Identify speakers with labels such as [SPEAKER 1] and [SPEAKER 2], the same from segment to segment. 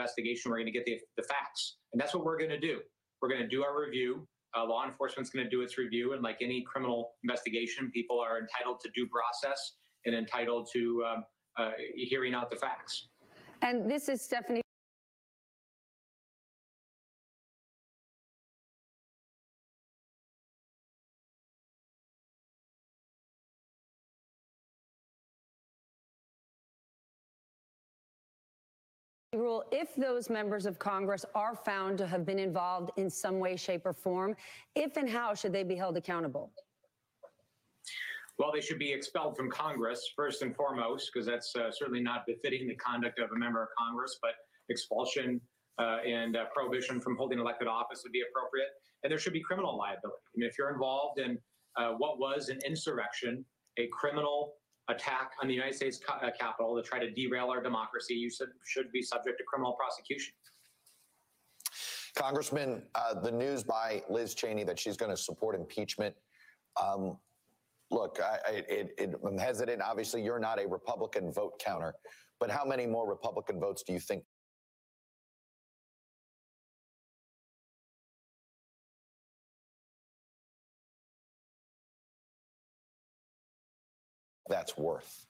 [SPEAKER 1] investigation. We're going to get the, the facts. And that's what we're going to do. We're going to do our review. Uh, law enforcement's going to do its review. And like any criminal investigation, people are entitled to due process and entitled to um, uh, hearing out the facts.
[SPEAKER 2] And this is Stephanie. Rule if those members of Congress are found to have been involved in some way, shape, or form? If and how should they be held accountable?
[SPEAKER 1] Well, they should be expelled from Congress first and foremost, because that's uh, certainly not befitting the conduct of a member of Congress. But expulsion uh, and uh, prohibition from holding elected office would be appropriate, and there should be criminal liability. I mean, if you're involved in uh, what was an insurrection, a criminal attack on the United States uh, Capitol to try to derail our democracy, you should, should be subject to criminal prosecution.
[SPEAKER 3] Congressman, uh, the news by Liz Cheney that she's going to support impeachment. Um, look, I, I'm hesitant. Obviously, you're not a Republican vote counter, but how many more Republican votes do you think that's worth?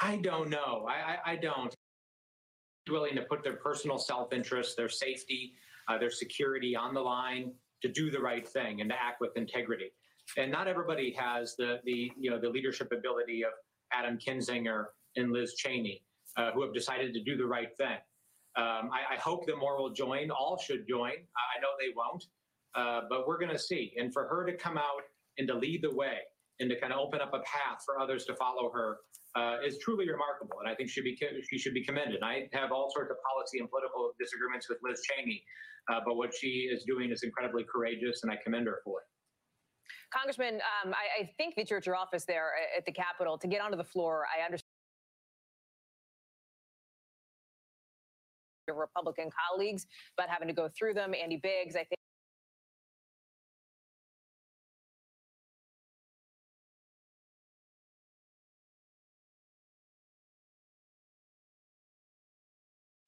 [SPEAKER 1] I don't know. I, I, I don't. Willing to put their personal self interest, their safety, uh, their security on the line to do the right thing and to act with integrity. And not everybody has the the you know the leadership ability of Adam Kinzinger and Liz Cheney, uh, who have decided to do the right thing. Um, I, I, hope that more will join. All should join. I know they won't, uh, but we're going to see. And for her to come out and to lead the way and to kind of open up a path for others to follow her uh, is truly remarkable, and I think she, be, she should be commended. I have all sorts of policy and political disagreements with Liz Cheney, uh, but what she is doing is incredibly courageous, and I commend her for it.
[SPEAKER 4] Congressman, um, I, I, think that you're at your office there at the Capitol. To get onto the floor, I understand. Your Republican colleagues, but having to go through them. Andy Biggs, I think.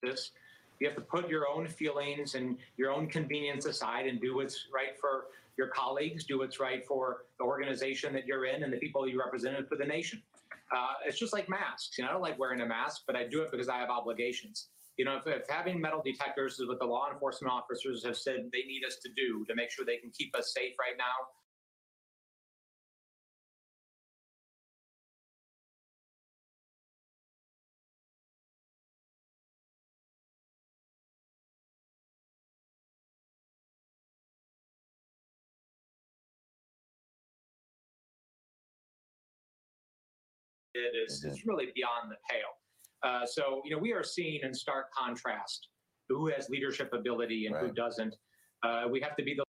[SPEAKER 1] This. You have to put your own feelings and your own convenience aside and do what's right for your colleagues, do what's right for the organization that you're in and the people you represent for the nation. Uh, it's just like masks. You know, I don't like wearing a mask, but I do it because I have obligations. You know, if, if having metal detectors is what the law enforcement officers have said they need us to do to make sure they can keep us safe right now, it is, is really beyond the pale. Uh, so, you know, we are seeing in stark contrast who has leadership ability and right. who doesn't. Uh, we have to be the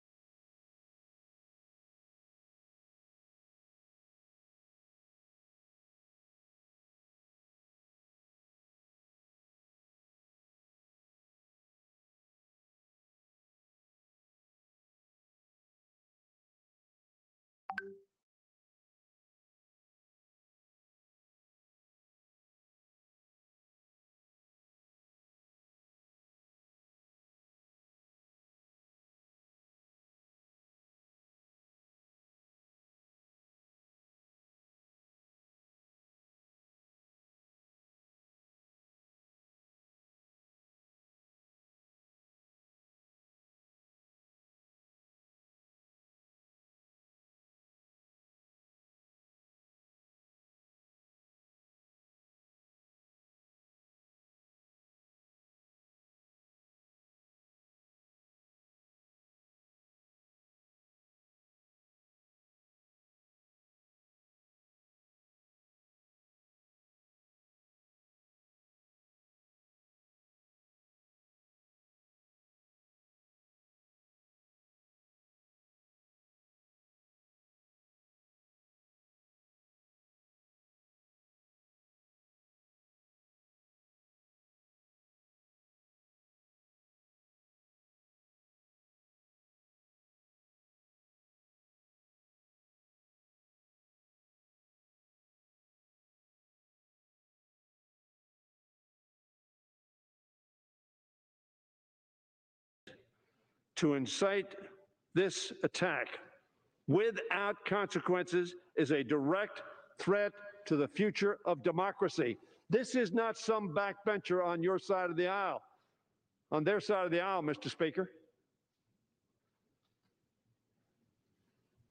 [SPEAKER 5] to incite this attack without consequences is a direct threat to the future of democracy. This is not some backbencher on your side of the aisle, on their side of the aisle, Mr. Speaker.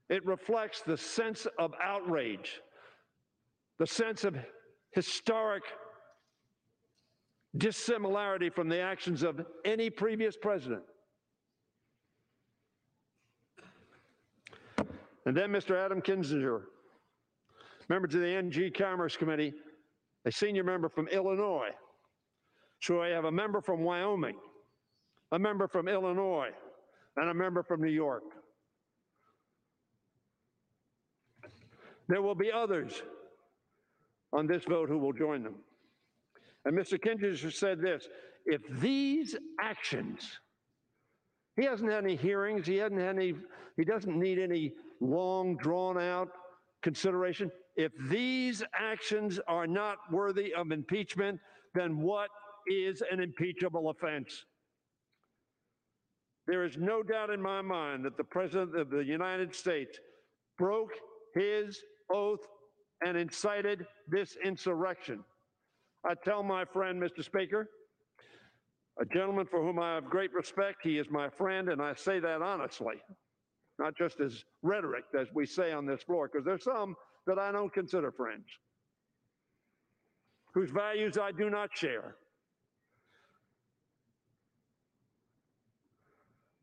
[SPEAKER 5] It reflects the sense of outrage, the sense of historic dissimilarity from the actions of any previous president. And then Mr. Adam Kinzinger, member to the Energy Commerce Committee, a senior member from Illinois. So I have a member from Wyoming, a member from Illinois, and a member from New York. There will be others on this vote who will join them. And Mr. Kinzinger said this if these actions, he hasn't had any hearings, he hasn't had any, he doesn't need any long drawn out consideration. If these actions are not worthy of impeachment, then what is an impeachable offense? There is no doubt in my mind that the President of the United States broke his oath and incited this insurrection. I tell my friend, Mr. Speaker, a gentleman for whom I have great respect, he is my friend, and I say that honestly, not just as rhetoric, as we say on this floor, because there's some that I don't consider friends, whose values I do not share.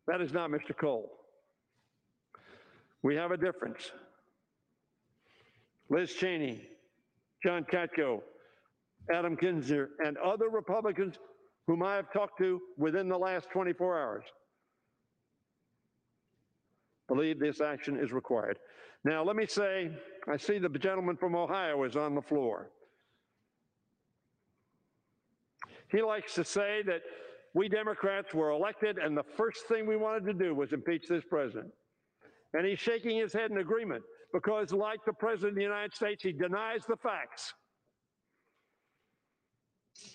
[SPEAKER 5] That is not Mr. Cole. We have a difference. Liz Cheney, John Katko, Adam Kinzer, and other Republicans whom I have talked to within the last 24 hours believe this action is required. Now, let me say, I see the gentleman from Ohio is on the floor. He likes to say that we Democrats were elected and the first thing we wanted to do was impeach this president. And he's shaking his head in agreement because, like the President of the United States, he denies the facts.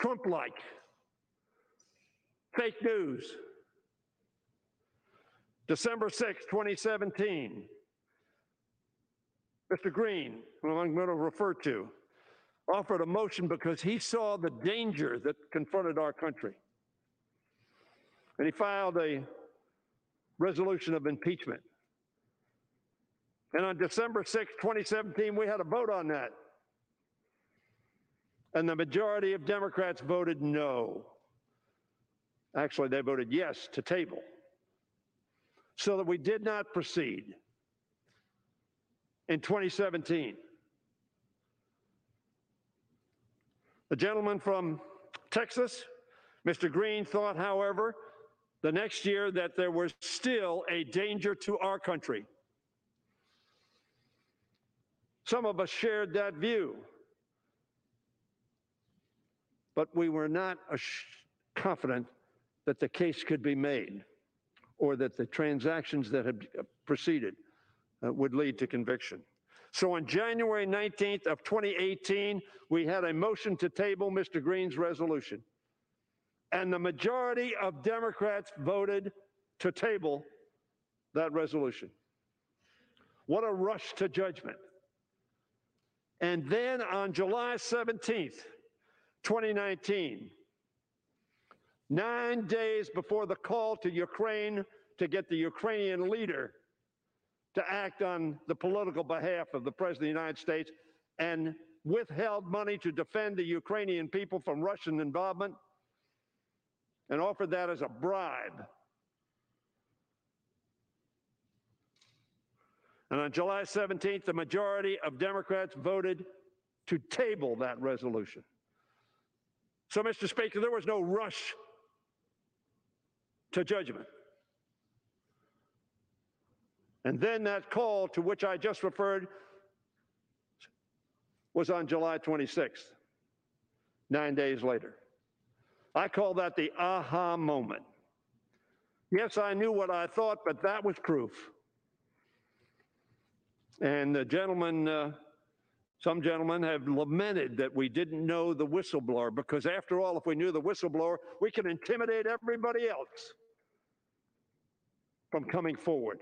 [SPEAKER 5] Trump like, fake news. December 6, 2017, Mr. Green, who I'm going to refer to, offered a motion because he saw the danger that confronted our country. And he filed a resolution of impeachment. And on December 6, 2017, we had a vote on that. And the majority of Democrats voted no. Actually, they voted yes to table so that we did not proceed in 2017. The gentleman from Texas, Mr. Green, thought, however, the next year that there was still a danger to our country. Some of us shared that view, but we were not confident that the case could be made or that the transactions that had proceeded uh, would lead to conviction. So on January 19th of 2018, we had a motion to table Mr. Green's resolution. And the majority of Democrats voted to table that resolution. What a rush to judgment. And then on July 17th, 2019, nine days before the call to Ukraine to get the Ukrainian leader to act on the political behalf of the President of the United States and withheld money to defend the Ukrainian people from Russian involvement and offered that as a bribe. And on July 17th, the majority of Democrats voted to table that resolution. So, Mr. Speaker, there was no rush to judgment. And then that call to which I just referred was on July 26th, nine days later. I call that the aha moment. Yes, I knew what I thought, but that was proof. And the gentleman, uh, some gentlemen have lamented that we didn't know the whistleblower because, after all, if we knew the whistleblower, we could intimidate everybody else. From coming forward.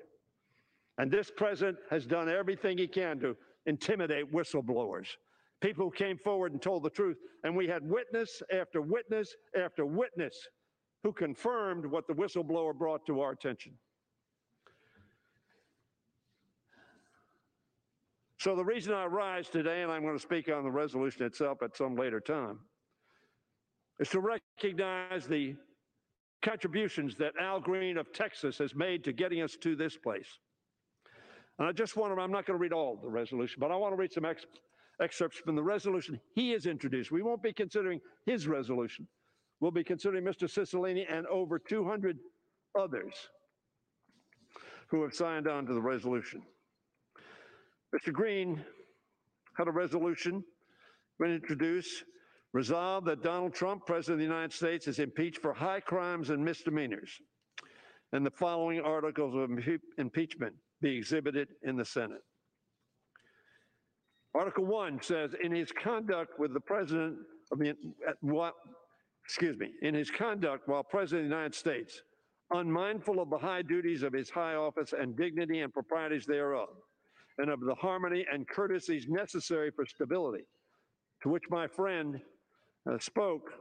[SPEAKER 5] And this president has done everything he can to intimidate whistleblowers, people who came forward and told the truth. And we had witness after witness after witness who confirmed what the whistleblower brought to our attention. So the reason I rise today, and I'm going to speak on the resolution itself at some later time, is to recognize the contributions that Al Green of Texas has made to getting us to this place. And I just want to, I'm not going to read all the resolution, but I want to read some ex- excerpts from the resolution he has introduced. We won't be considering his resolution. We'll be considering Mr. Cicilline and over 200 others who have signed on to the resolution. Mr. Green had a resolution when introduced resolved that Donald Trump, President of the United States, is impeached for high crimes and misdemeanors, and the following articles of impe- impeachment be exhibited in the Senate. Article 1 says, in his conduct with the President of the, what, excuse me, in his conduct while President of the United States, unmindful of the high duties of his high office and dignity and proprieties thereof, and of the harmony and courtesies necessary for stability, to which my friend uh, spoke,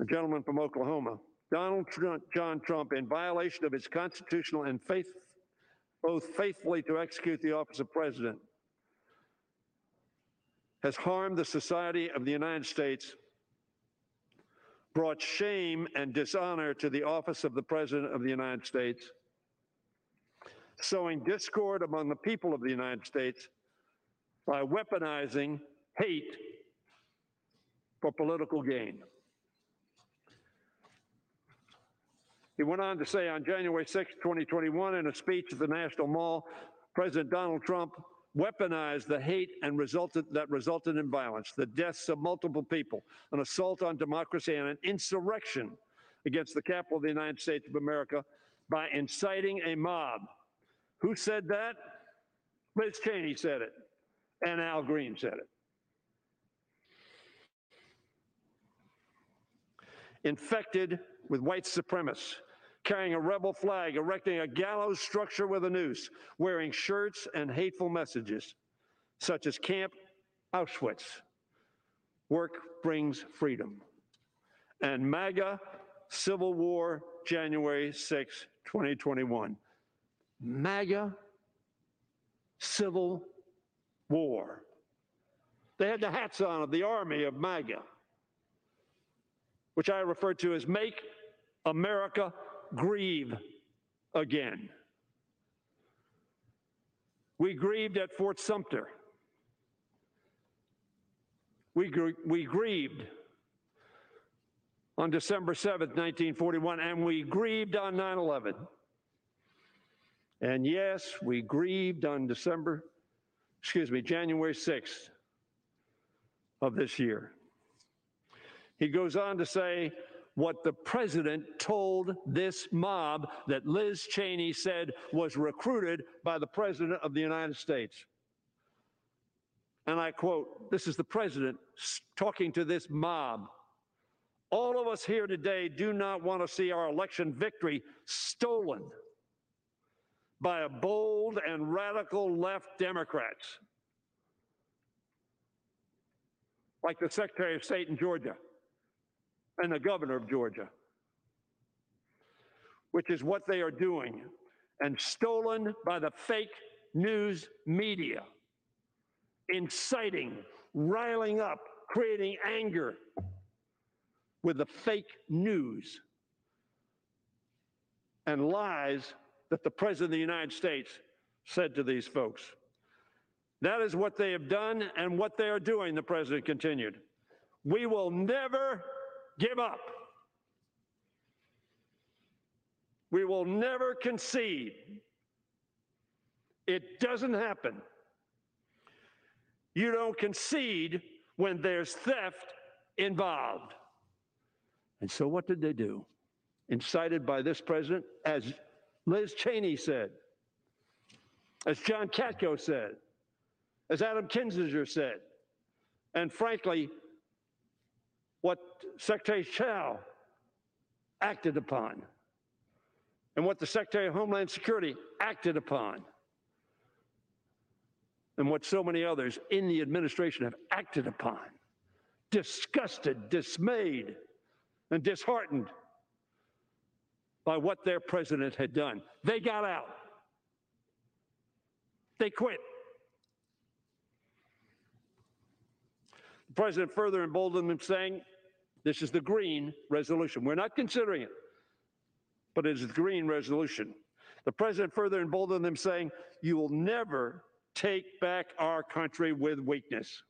[SPEAKER 5] a gentleman from Oklahoma, Donald Trump, John Trump, in violation of his constitutional and faith, oath faithfully to execute the office of president, has harmed the society of the United States, brought shame and dishonor to the office of the president of the United States, sowing discord among the people of the United States by weaponizing hate for political gain. He went on to say on January 6, 2021, in a speech at the National Mall, President Donald Trump weaponized the hate and resulted that resulted in violence, the deaths of multiple people, an assault on democracy, and an insurrection against the Capitol of the United States of America by inciting a mob. Who said that? Liz Cheney said it, and Al Green said it. Infected with white supremacists, carrying a rebel flag, erecting a gallows structure with a noose, wearing shirts and hateful messages, such as Camp Auschwitz, Work Brings Freedom, and MAGA Civil War, January 6, 2021. MAGA Civil War. They had the hats on of the army of MAGA which I refer to as Make America Grieve Again. We grieved at Fort Sumter. We, gr- we grieved on December 7th, 1941, and we grieved on 9 11. And yes, we grieved on December, excuse me, January 6th of this year. He goes on to say what the president told this mob that Liz Cheney said was recruited by the president of the United States. And I quote, this is the president talking to this mob. All of us here today do not want to see our election victory stolen by a bold and radical left Democrats, like the Secretary of State in Georgia and the governor of Georgia, which is what they are doing, and stolen by the fake news media, inciting, riling up, creating anger with the fake news and lies that the President of the United States said to these folks. That is what they have done and what they are doing, the President continued. We will never give up. We will never concede. It doesn't happen. You don't concede when there's theft involved. And so, what did they do? Incited by this president, as Liz Cheney said, as John Katko said, as Adam Kinzinger said, and frankly, what Secretary Chao acted upon. and what the Secretary of Homeland Security acted upon, and what so many others in the administration have acted upon, disgusted, dismayed, and disheartened by what their president had done. They got out. They quit. The president further emboldened them, saying, This is the Green resolution. We're not considering it, but it is the Green resolution. The president further emboldened them, saying, You will never take back our country with weakness.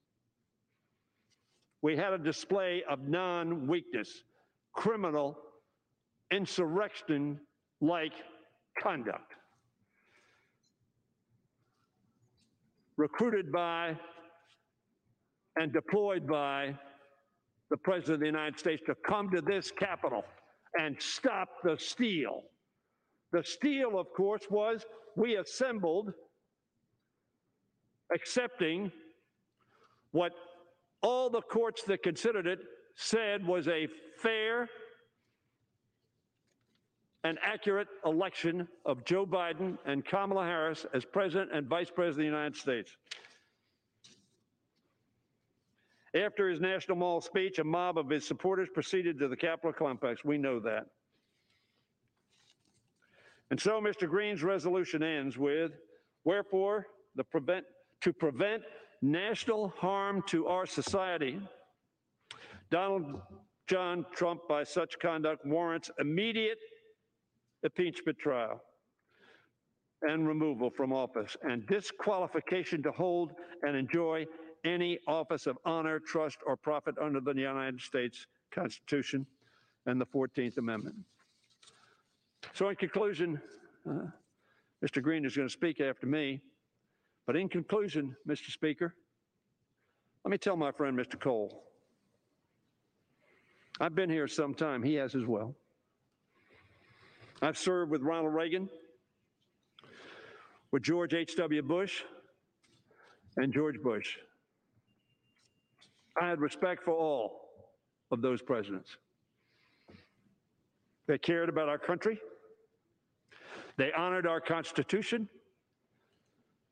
[SPEAKER 5] We had a display of non weakness, criminal, insurrection like conduct. Recruited by and deployed by the President of the United States to come to this Capitol and stop the steal. The steal, of course, was we assembled accepting what all the courts that considered it said was a fair and accurate election of Joe Biden and Kamala Harris as President and Vice President of the United States. After his National Mall speech, a mob of his supporters proceeded to the Capitol complex. We know that. And so Mr. Green's resolution ends with, wherefore, prevent, to prevent national harm to our society, Donald John Trump, by such conduct, warrants immediate impeachment trial and removal from office and disqualification to hold and enjoy any office of honor, trust, or profit under the United States Constitution and the 14th Amendment. So, in conclusion, uh, Mr. Green is going to speak after me. But in conclusion, Mr. Speaker, let me tell my friend Mr. Cole. I've been here some time, he has as well. I've served with Ronald Reagan, with George H.W. Bush, and George Bush. I had respect for all of those presidents. They cared about our country, they honored our Constitution,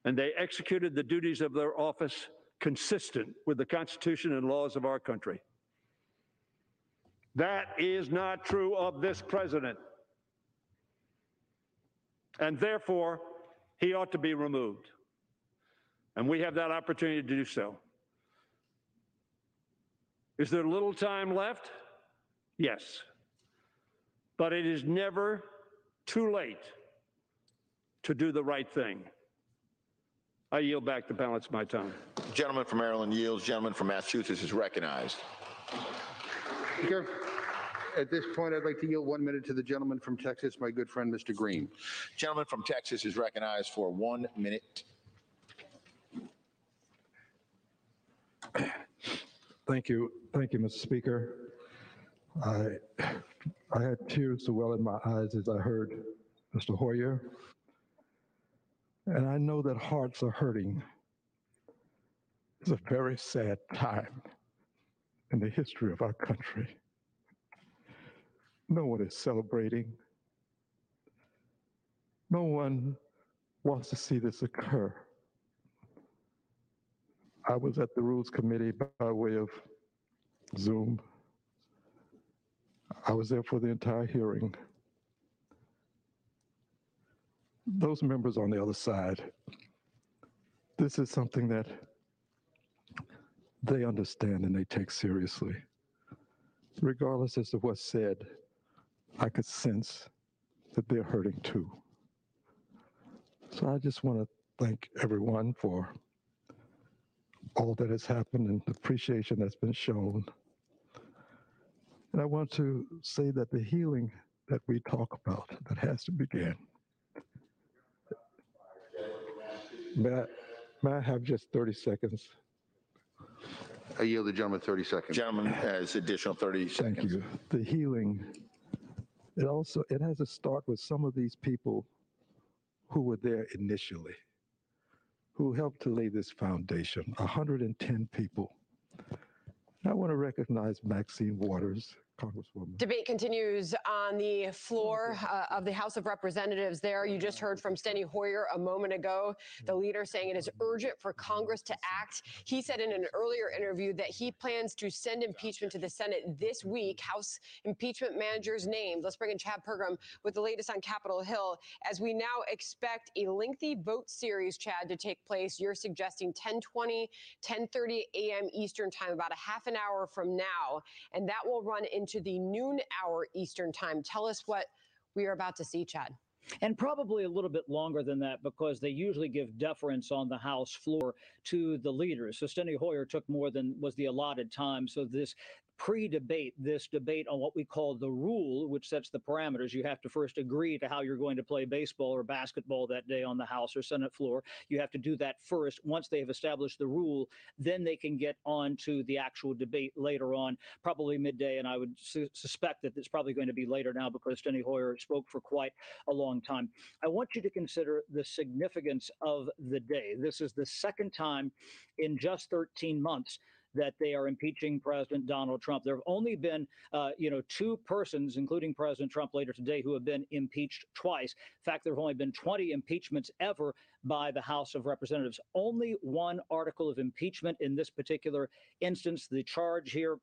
[SPEAKER 5] and they executed the duties of their office consistent with the Constitution and laws of our country. That is not true of this president. And therefore, he ought to be removed. And we have that opportunity to do so. Is there little time left? Yes. But it is never too late to do the right thing. I yield back the balance of my time.
[SPEAKER 6] Gentleman from Maryland yields. Gentleman from Massachusetts is recognized.
[SPEAKER 7] Speaker, at this point, I'd like to yield one minute to the gentleman from Texas, my good friend, Mr. Green.
[SPEAKER 6] Gentleman from Texas is recognized for one minute.
[SPEAKER 8] Thank you. Thank you, Mr. Speaker. I, I had tears to well in my eyes as I heard Mr. Hoyer. And I know that hearts are hurting. It's a very sad time in the history of our country. No one is celebrating. No one wants to see this occur. I was at the Rules Committee by way of Zoom. I was there for the entire hearing. Those members on the other side, this is something that they understand and they take seriously. Regardless as to what's said, I could sense that they're hurting too. So I just want to thank everyone for all that has happened and the appreciation that's been shown. And I want to say that the healing that we talk about that has to begin. May I, may I have just 30 seconds?
[SPEAKER 7] I yield the gentleman 30 seconds.
[SPEAKER 6] Gentleman has additional 30 seconds.
[SPEAKER 8] Thank you. The healing, it also, it has to start with some of these people who were there initially, who helped to lay this foundation, 110 people. I want to recognize Maxine Waters,
[SPEAKER 9] Congresswoman.
[SPEAKER 10] Debate continues on the floor uh, of the House of Representatives there. You just heard from Steny Hoyer a moment ago, the leader saying it is urgent for Congress to act. He said in an earlier interview that he plans to send impeachment to the Senate this week. House impeachment managers named. Let's bring in Chad Pergram with the latest on Capitol Hill. As we now expect a lengthy vote series, Chad, to take place, you're suggesting 1020, 1030 a.m. Eastern time, about a half an hour from now. And that will run into the noon hour Eastern time. Tell us what we are about to see, Chad.
[SPEAKER 11] and probably a little bit longer than that because they usually give deference on the House floor to the leaders. So Steny Hoyer took more than was the allotted time. So this pre-debate, this debate on what we call the rule, which sets the parameters. You have to first agree to how you're going to play baseball or basketball that day on the House or Senate floor. You have to do that first. Once they have established the rule, then they can get on to the actual debate later on, probably midday. And I would su- suspect that it's probably going to be later now because Steny Hoyer spoke for quite a long time. I want you to consider the significance of the day. This is the second time in just 13 months that they are impeaching President Donald Trump. There have only been, uh, you know, two persons, including President Trump later today, who have been impeached twice. In fact, there have only been 20 impeachments ever by the House of Representatives. Only one article of impeachment in this particular instance. The charge here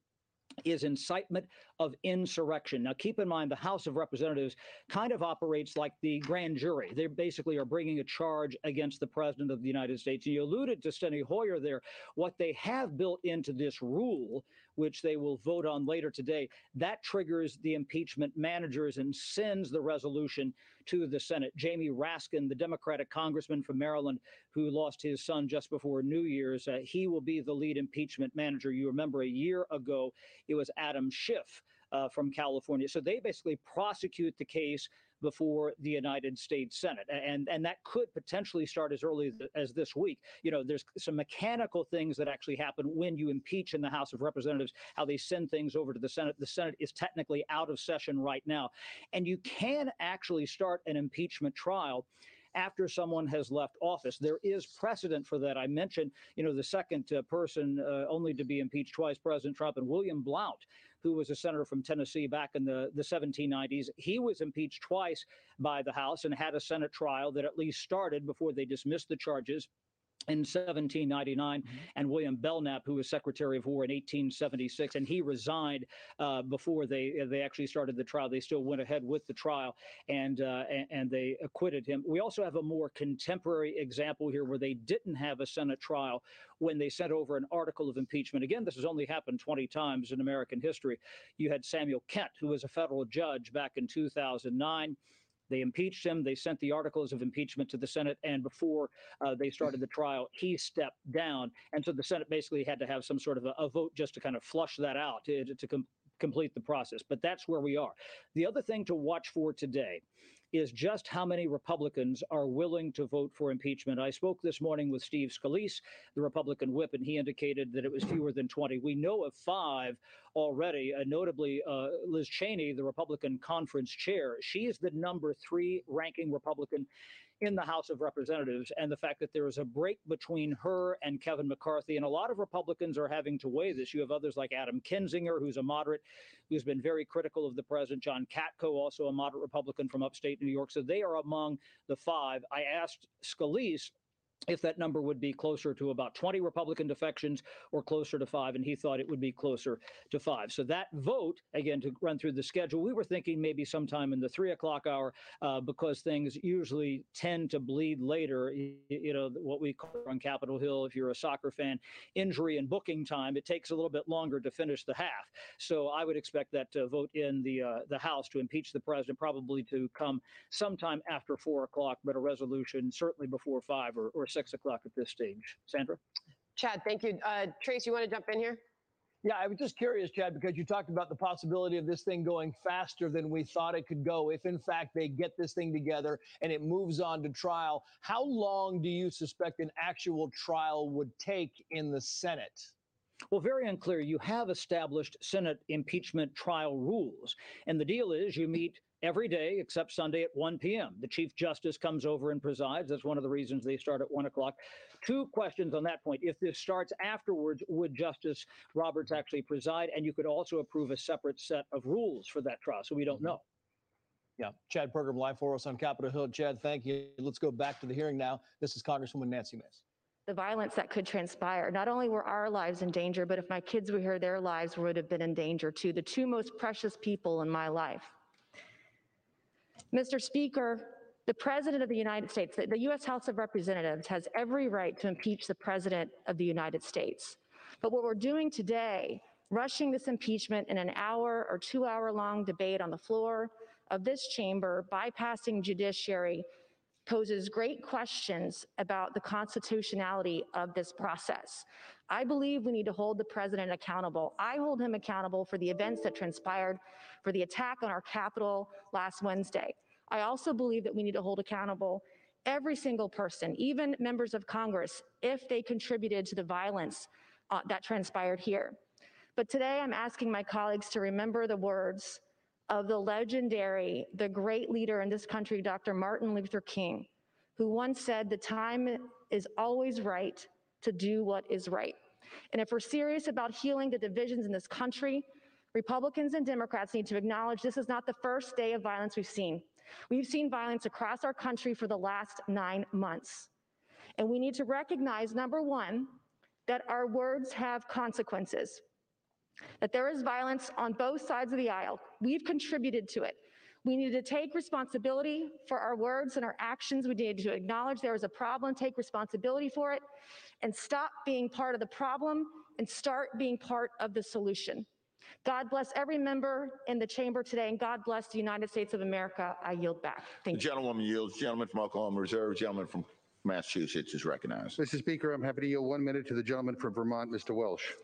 [SPEAKER 11] is incitement of insurrection. Now, keep in mind, the House of Representatives kind of operates like the grand jury. They basically are bringing a charge against the President of the United States. And you alluded to Steny Hoyer there. What they have built into this rule, which they will vote on later today, that triggers the impeachment managers and sends the resolution to the Senate. Jamie Raskin, the Democratic congressman from Maryland who lost his son just before New Year's, uh, he will be the lead impeachment manager. You remember a year ago, it was Adam Schiff uh, from California. So they basically prosecute the case before the United States Senate, and and that could potentially start as early as this week. You know, there's some mechanical things that actually happen when you impeach in the House of Representatives, how they send things over to the Senate. The Senate is technically out of session right now, and you can actually start an impeachment trial after someone has left office. There is precedent for that. I mentioned, you know, the second uh, person uh, only to be impeached twice, President Trump, and William Blount, who was a senator from Tennessee back in the, the 1790s. He was impeached twice by the House and had a Senate trial that at least started before they dismissed the charges in 1799 and William Belknap, who was Secretary of War in 1876, and he resigned uh, before they they actually started the trial. They still went ahead with the trial, and, uh, and and they acquitted him. We also have a more contemporary example here where they didn't have a Senate trial when they sent over an article of impeachment. Again, this has only happened 20 times in American history. You had Samuel Kent, who was a federal judge back in 2009. They impeached him. They sent the articles of impeachment to the Senate, and before uh, they started the trial, he stepped down. And so the Senate basically had to have some sort of a, a vote just to kind of flush that out to, to com- complete the process. But that's where we are. The other thing to watch for today is just how many Republicans are willing to vote for impeachment. I spoke this morning with Steve Scalise, the Republican whip, and he indicated that it was fewer than 20. We know of five already, uh, notably uh, Liz Cheney, the Republican conference chair. She is the number three ranking Republican in the House of Representatives, and the fact that there is a break between her and Kevin McCarthy. And a lot of Republicans are having to weigh this. You have others like Adam Kinzinger, who's a moderate, who's been very critical of the president, John Katko, also a moderate Republican from upstate New York. So they are among the five. I asked Scalise if that number would be closer to about 20 Republican defections or closer to five, and he thought it would be closer to five. So that vote, again, to run through the schedule, we were thinking maybe sometime in the three o'clock hour uh, because things usually tend to bleed later. You, know, what we call on Capitol Hill, if you're a soccer fan, injury and booking time, it takes a little bit longer to finish the half. So I would expect that uh, vote in the uh, the House to impeach the president probably to come sometime after four o'clock, but a resolution certainly before five or, or six o'clock at this stage. Sandra?
[SPEAKER 10] Chad, thank you. Uh, Trace, you want to jump in here?
[SPEAKER 12] Yeah, I was just curious, Chad, because you talked about the possibility of this thing going faster than we thought it could go. If in fact they get this thing together and it moves on to trial, how long do you suspect an actual trial would take in the Senate?
[SPEAKER 11] Well, very unclear. You have established Senate impeachment trial rules. And the deal is you meet every day except Sunday at 1 p.m. The Chief Justice comes over and presides. That's one of the reasons they start at 1 o'clock. Two questions on that point. If this starts afterwards, would Justice Roberts actually preside? And you could also approve a separate set of rules for that trial. So we don't mm-hmm. know.
[SPEAKER 12] Yeah, Chad Pergram live for us oh on Capitol Hill. Chad, thank you. Let's go back to the hearing now. This is Congresswoman Nancy Mace.
[SPEAKER 13] the violence that could transpire. Not only were our lives in danger, but if my kids were here, their lives would have been in danger too. The two most precious people in my life. Mr. Speaker, the President of the United States, the- the U.S. House of Representatives has every right to impeach the President of the United States. But what we're doing today, rushing this impeachment in an hour or two hour long debate on the floor of this chamber, bypassing judiciary, poses great questions about the constitutionality of this process. I believe we need to hold the president accountable. I hold him accountable for the events that transpired, for the attack on our Capitol last Wednesday. I also believe that we need to hold accountable every single person, even members of Congress, if they contributed to the violence uh, that transpired here. But today I'm asking my colleagues to remember the words of the legendary, the great leader in this country, Dr. Martin Luther King, who once said, The time is always right to do what is right. And if we're serious about healing the divisions in this country, Republicans and Democrats need to acknowledge this is not the first day of violence we've seen. We've seen violence across our country for the last nine months. And we need to recognize, number one, that our words have consequences that there is violence on both sides of the aisle. We've contributed to it. We need to take responsibility for our words and our actions. We need to acknowledge there is a problem, take responsibility for it, and stop being part of the problem and start being part of the solution. God bless every member in the chamber today, and God bless the United States of America. I yield back.
[SPEAKER 6] The
[SPEAKER 13] Thank you.
[SPEAKER 6] gentlewoman yields. Gentleman from Oklahoma Reserve, gentleman from Massachusetts is recognized.
[SPEAKER 7] Mr. Speaker, I'm happy to yield one minute to the gentleman from Vermont, Mr. Welch.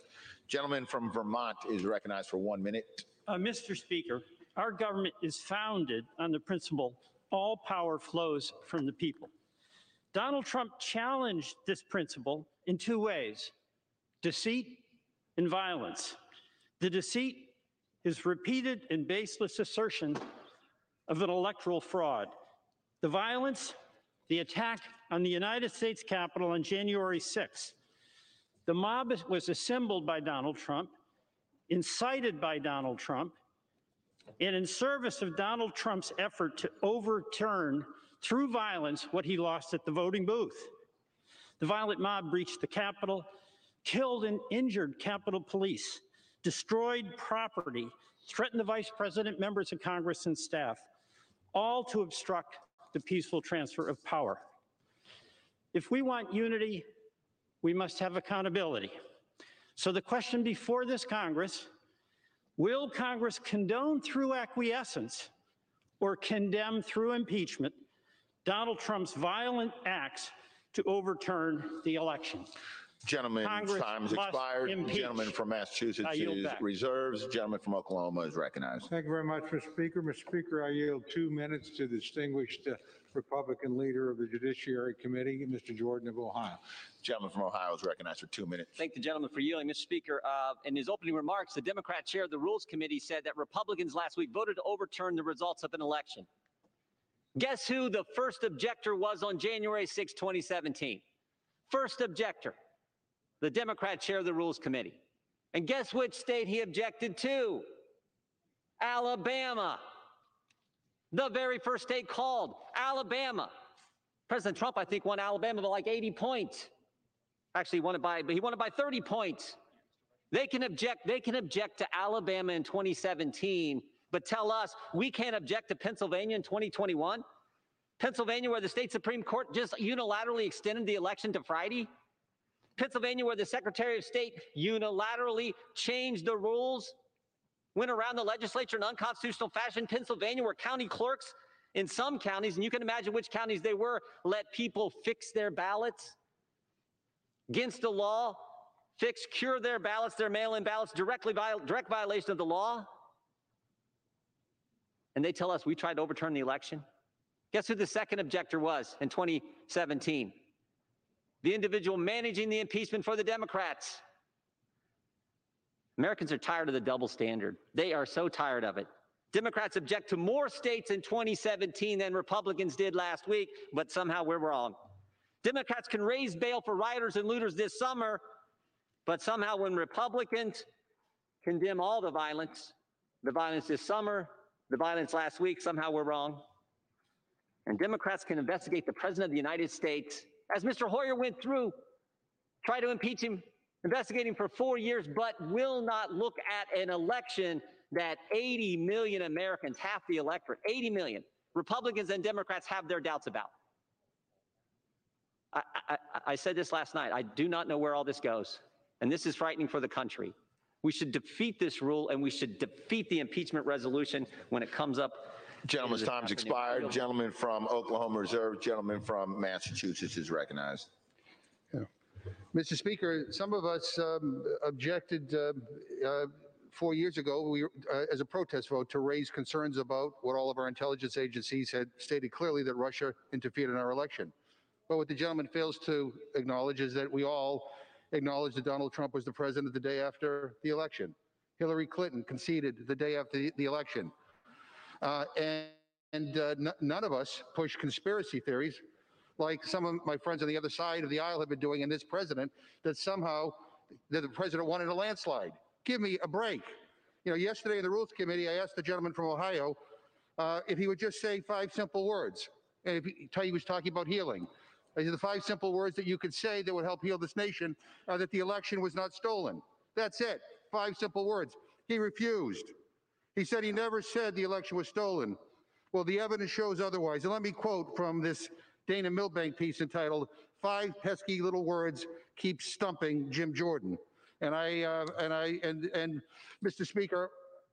[SPEAKER 6] Gentleman from Vermont is recognized for one minute.
[SPEAKER 14] Uh, Mr. Speaker, our government is founded on the principle all power flows from the people. Donald Trump challenged this principle in two ways deceit and violence. The deceit is repeated and baseless assertion of an electoral fraud. The violence, the attack on the United States Capitol on January 6th. The mob was assembled by Donald Trump, incited by Donald Trump, and in service of Donald Trump's effort to overturn through violence what he lost at the voting booth. The violent mob breached the Capitol, killed and injured Capitol Police, destroyed property, threatened the Vice President, members of Congress, and staff, all to obstruct the peaceful transfer of power. If we want unity, we must have accountability. So the question before this Congress will Congress condone through acquiescence or condemn through impeachment Donald Trump's violent acts to overturn the election?
[SPEAKER 6] Gentleman's
[SPEAKER 14] Congress
[SPEAKER 6] time has expired.
[SPEAKER 14] impeach.
[SPEAKER 6] Gentleman from Massachusetts
[SPEAKER 14] I
[SPEAKER 6] is
[SPEAKER 14] back.
[SPEAKER 6] reserves. Gentleman from Oklahoma is recognized.
[SPEAKER 15] Thank you very much, Mr. Speaker. Mr. Speaker, I yield two minutes to the distinguished uh, Republican leader of the Judiciary Committee, Mr. Jordan of Ohio.
[SPEAKER 6] Gentleman from Ohio is recognized for two minutes.
[SPEAKER 16] Thank the gentleman for yielding. Mr. Speaker, uh, in his opening remarks, the Democrat chair of the Rules Committee said that Republicans last week voted to overturn the results of an election. Guess who the first objector was on January 6, 2017? First objector, the Democrat chair of the Rules Committee. And guess which state he objected to? Alabama. The very first state called, Alabama. President Trump, I think, won Alabama by like 80 points. Actually, he won it by, but he won it by 30 points. They can object, they can object to Alabama in 2017, but tell us we can't object to Pennsylvania in 2021? Pennsylvania, where the state Supreme Court just unilaterally extended the election to Friday? Pennsylvania, where the Secretary of State unilaterally changed the rules, went around the legislature in unconstitutional fashion. Pennsylvania, where county clerks in some counties, and you can imagine which counties they were, let people fix their ballots against the law, fix, cure their ballots, their mail-in ballots, directly viol- direct violation of the law. And they tell us we tried to overturn the election. Guess who the second objector was in 2017? The individual managing the impeachment for the Democrats. Americans are tired of the double standard. They are so tired of it. Democrats object to more states in 2017 than Republicans did last week, but somehow we're wrong. Democrats can raise bail for rioters and looters this summer, but somehow when Republicans condemn all the violence, the violence this summer, the violence last week, somehow we're wrong. And Democrats can investigate the President of the United States, as Mr. Hoyer went through, try to impeach him, investigate him for four years, but will not look at an election that 80 million Americans, half the electorate, 80 million, Republicans and Democrats have their doubts about. I, I, I said this last night. I do not know where all this goes. And this is frightening for the country. We should defeat this rule and we should defeat the impeachment resolution when it comes up. The
[SPEAKER 6] time's
[SPEAKER 16] afternoon.
[SPEAKER 6] expired. Gentleman from Oklahoma Reserve, gentleman from Massachusetts is recognized.
[SPEAKER 7] Mr. Speaker, some of us um, objected uh, uh, four years ago we, uh, as a protest vote to raise concerns about what all of our intelligence agencies had stated clearly that Russia interfered in our election. But what the gentleman fails to acknowledge is that we all acknowledge that Donald Trump was the president the day after the election. Hillary Clinton conceded the day after the, election. Uh, and and uh, none of us push conspiracy theories like some of my friends on the other side of the aisle have been doing in this president, that somehow that the president wanted a landslide. Give me a break. You know, yesterday in the Rules Committee, I asked the gentleman from Ohio uh, if he would just say five simple words. And if he, he was talking about healing. I said, the five simple words that you could say that would help heal this nation are that the election was not stolen. That's it. Five simple words. He refused. He said he never said the election was stolen. Well, the evidence shows otherwise. And let me quote from this Dana Milbank piece entitled Five Pesky Little Words Keep Stumping Jim Jordan. And I, uh, and I, and, and Mr. Speaker,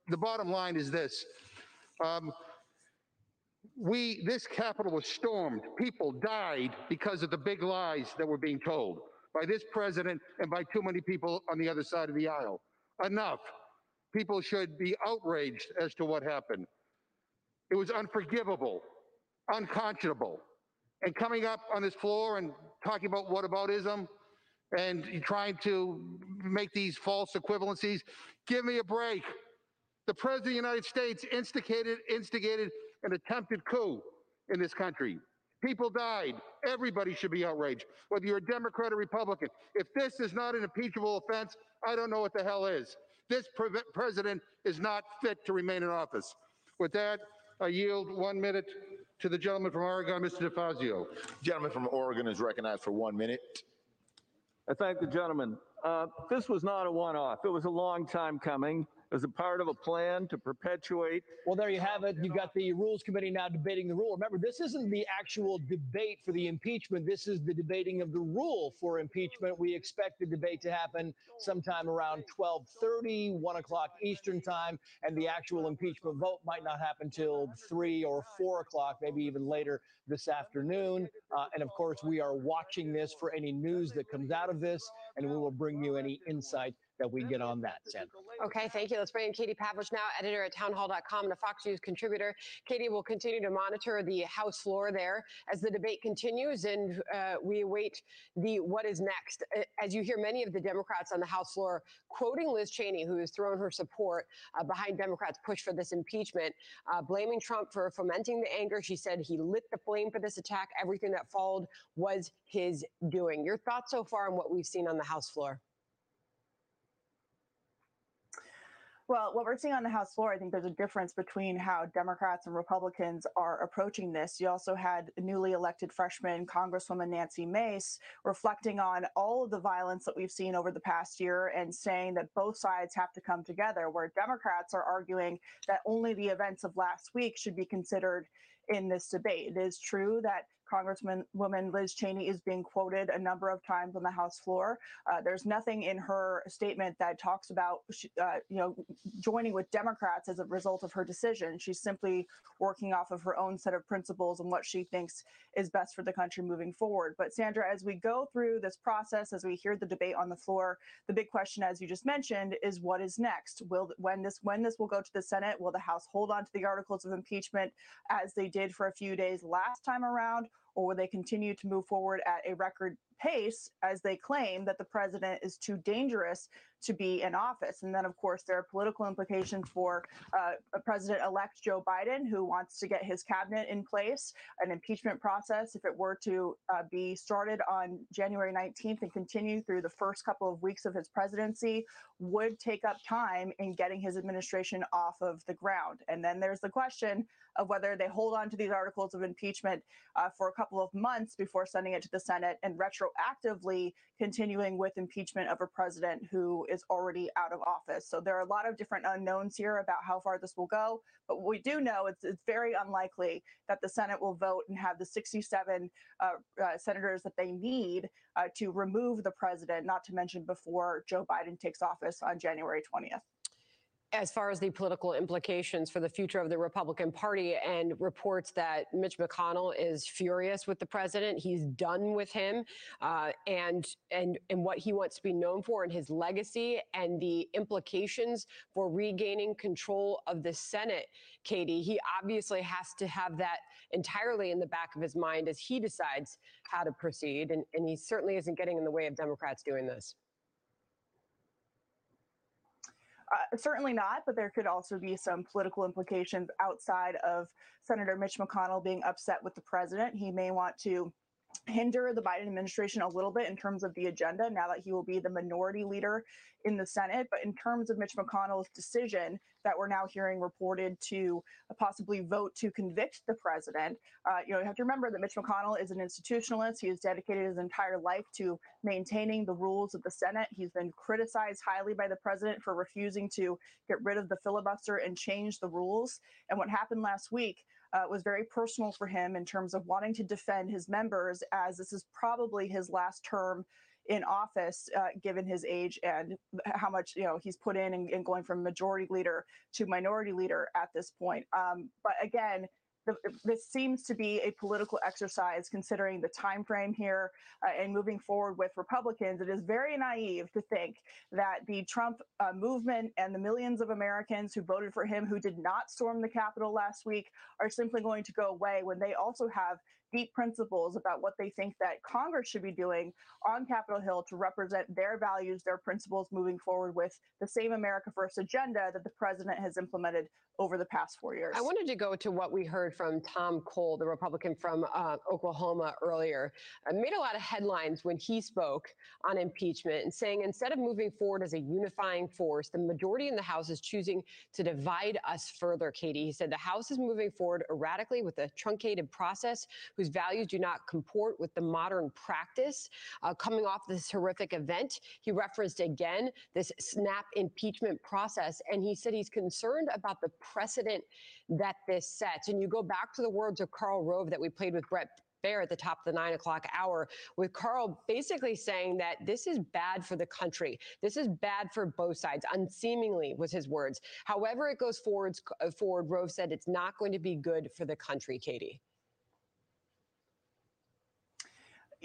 [SPEAKER 7] the bottom line is this. Um, we, this Capitol was stormed. People died because of the big lies that were being told by this president and by too many people on the other side of the aisle. Enough. People should be outraged as to what happened. It was unforgivable, unconscionable. And coming up on this floor and talking about what whataboutism and trying to make these false equivalencies, give me a break. The President of the United States instigated, instigated an attempted coup in this country. People died. Everybody should be outraged, whether you're a Democrat or Republican. If this is not an impeachable offense, I don't know what the hell is. This pre- president is not fit to remain in office. With that, I yield one minute to the gentleman from Oregon, Mr. DeFazio.
[SPEAKER 6] Gentleman from Oregon is recognized for one minute.
[SPEAKER 5] I thank the gentleman. Uh, this was not a one-off. It was a long time coming. Was a part of a plan to perpetuate.
[SPEAKER 12] Well, there you have it. You've got the Rules Committee now debating the rule. Remember, this isn't the actual debate for the impeachment. This is the debating of the rule for impeachment. We expect the debate to happen sometime around 12:30, 1 o'clock Eastern time, and the actual impeachment vote might not happen till 3 or 4 o'clock, maybe even later this afternoon. Uh, and of course, we are watching this for any news that comes out of this, and we will bring you any insight that we get on that, Sandra.
[SPEAKER 10] Okay, thank you. Let's bring in Katie Pavlich now, editor at townhall.com and a Fox News contributor. Katie will continue to monitor the House floor there as the debate continues, and uh, we await the what is next. As you hear many of the Democrats on the House floor quoting Liz Cheney, who has thrown her support uh, behind Democrats' push for this impeachment, uh, blaming Trump for fomenting the anger. She said he lit the flame for this attack. Everything that followed was his doing. Your thoughts so far on what we've seen on the House floor?
[SPEAKER 17] Well, what we're seeing on the House floor, I think there's a difference between how Democrats and Republicans are approaching this. You also had newly elected freshman Congresswoman Nancy Mace reflecting on all of the violence that we've seen over the past year and saying that both sides have to come together, where Democrats are arguing that only the events of last week should be considered in this debate. It is true that Congressman woman Liz Cheney is being quoted a number of times on the House floor. Uh, there's nothing in her statement that talks about, uh, you know, joining with Democrats as a result of her decision. She's simply working off of her own set of principles and what she thinks is best for the country moving forward. But Sandra, as we go through this process, as we hear the debate on the floor, the big question, as you just mentioned, is what is next? Will when this when this will go to the Senate? Will the House hold on to the articles of impeachment as they did for a few days last time around? Or will they continue to move forward at a record pace as they claim that the president is too dangerous to be in office. And then, of course, there are political implications for uh, President elect Joe Biden, who wants to get his cabinet in place. An impeachment process, if it were to uh, be started on January 19th and continue through the first couple of weeks of his presidency, would take up time in getting his administration off of the ground. And then there's the question of whether they hold on to these articles of impeachment uh, for a couple of months before sending it to the Senate and retroactively continuing with impeachment of a president who is already out of office. So there are a lot of different unknowns here about how far this will go. But what we do know it's, it's very unlikely that the Senate will vote and have the 67 uh, uh, senators that they need uh, to remove the president, not to mention before Joe Biden takes office on January 20th
[SPEAKER 10] as far as the political implications for the future of the Republican Party and reports that Mitch McConnell is furious with the president. He's done with him uh, and and and what he wants to be known for and his legacy and the implications for regaining control of the Senate. Katie, he obviously has to have that entirely in the back of his mind as he decides how to proceed. And, and he certainly isn't getting in the way of Democrats doing this.
[SPEAKER 17] Uh, certainly not, but there could also be some political implications outside of Senator Mitch McConnell being upset with the president. He may want to hinder the Biden administration a little bit in terms of the agenda now that he will be the minority leader in the Senate. But in terms of Mitch McConnell's decision that we're now hearing reported to possibly vote to convict the president, uh, you know, you have to remember that Mitch McConnell is an institutionalist. He has dedicated his entire life to maintaining the rules of the Senate. He's been criticized highly by the president for refusing to get rid of the filibuster and change the rules. And what happened last week uh, was very personal for him in terms of wanting to defend his members, as this is probably his last term in office, uh, given his age and how much you know he's put in and, going from majority leader to minority leader at this point. Um, but again, the, this seems to be a political exercise considering the time frame here uh, and moving forward with Republicans. It is very naive to think that the Trump uh, movement and the millions of Americans who voted for him who did not storm the Capitol last week are simply going to go away when they also have deep principles about what they think that Congress should be doing on Capitol Hill to represent their values, their principles moving forward with the same America First agenda that the president has implemented over the past four years.
[SPEAKER 10] I wanted to go to what we heard from Tom Cole, the Republican from uh, Oklahoma earlier. I made a lot of headlines when he spoke on impeachment and saying instead of moving forward as a unifying force, the majority in the House is choosing to divide us further, Katie. He said the House is moving forward erratically with a truncated process whose values do not comport with the modern practice. Uh, coming off this horrific event, he referenced again this snap impeachment process, and he said he's concerned about the precedent that this sets. And you go back to the words of Karl Rove that we played with Bret Baier at the top of the nine o'clock hour, with Karl basically saying that this is bad for the country. This is bad for both sides. Unseemingly was his words. However, it goes forward, uh, forward Rove said it's not going to be good for the country, Katie.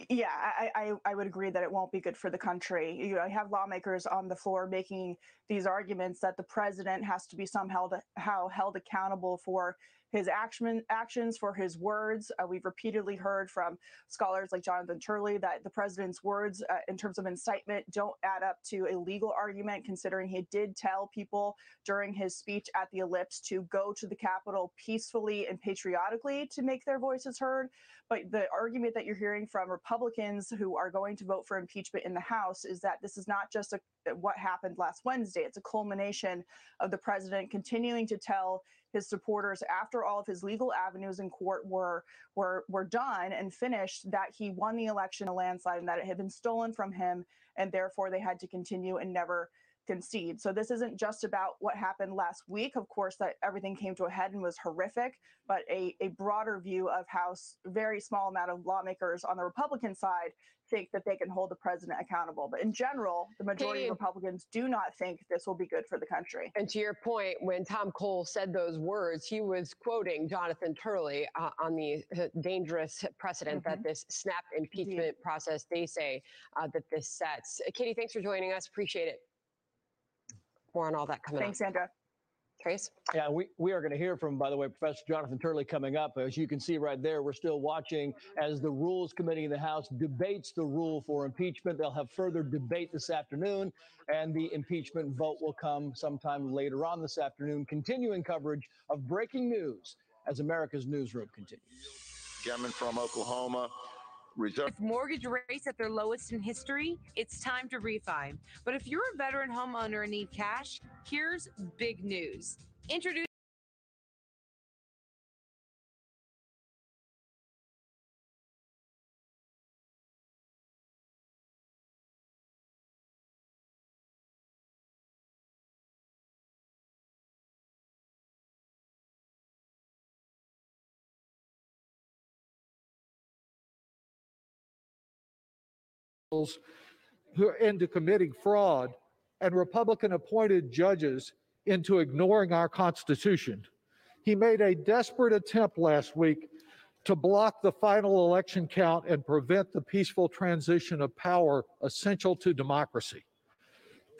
[SPEAKER 17] Yeah, I, I, I, would agree that it won't be good for the country. You know, I have lawmakers on the floor making these arguments that the president has to be somehow how held accountable for his action, actions, for his words. Uh, we've repeatedly heard from scholars like Jonathan Turley that the president's words, uh, in terms of incitement, don't add up to a legal argument, considering he did tell people during his speech at the Ellipse to go to the Capitol peacefully and patriotically to make their voices heard. But the argument that you're hearing from Republicans who are going to vote for impeachment in the House is that this is not just a, what happened last Wednesday. It's a culmination of the president continuing to tell his supporters after all of his legal avenues in court were were were done and finished that he won the election a landslide and that it had been stolen from him and therefore they had to continue and never concede. So this isn't just about what happened last week. Of course, that everything came to a head and was horrific, but a, a broader view of how very small amount of lawmakers on the Republican side think that they can hold the president accountable. But in general, the majority of Republicans do not think this will be good for the country.
[SPEAKER 10] And to your point, when Tom Cole said those words, he was quoting Jonathan Turley uh, on the uh, dangerous precedent mm-hmm. that this snap impeachment Indeed. process, they say, uh, that this sets. Katie, thanks for joining us. Appreciate it. More on all that coming
[SPEAKER 17] Thanks,
[SPEAKER 10] up.
[SPEAKER 17] Sandra.
[SPEAKER 4] Trace?
[SPEAKER 12] Yeah, we, we are going to hear from, by the way, Professor Jonathan Turley coming up. As you can see right there, we're still watching as the Rules Committee in the House debates the rule for impeachment. They'll have further debate this afternoon, and the impeachment vote will come sometime later on this afternoon. Continuing coverage of breaking news as America's newsroom continues.
[SPEAKER 6] Gentleman from Oklahoma, reserve.
[SPEAKER 18] With mortgage rates at their lowest in history, it's time to refi. But if you're a veteran homeowner and need cash, here's big news. Introduce
[SPEAKER 9] who are into committing fraud and Republican appointed judges into ignoring our Constitution. He made a desperate attempt last week to block the final election count and prevent the peaceful transition of power essential to democracy.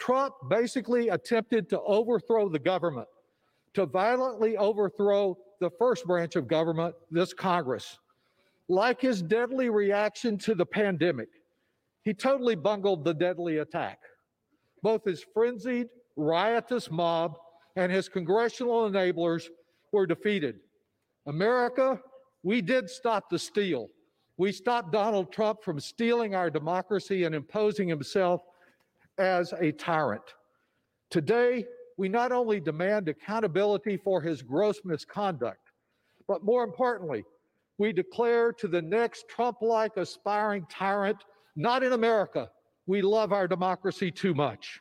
[SPEAKER 9] Trump basically attempted to overthrow the government, to violently overthrow the first branch of government, this Congress. Like his deadly reaction to the pandemic, he totally bungled the deadly attack. Both his frenzied, riotous mob and his congressional enablers were defeated. America, we did stop the steal. We stopped Donald Trump from stealing our democracy and imposing himself as a tyrant. Today, we not only demand accountability for his gross misconduct, but more importantly, we declare to the next Trump like aspiring tyrant not in America. We love our democracy too much.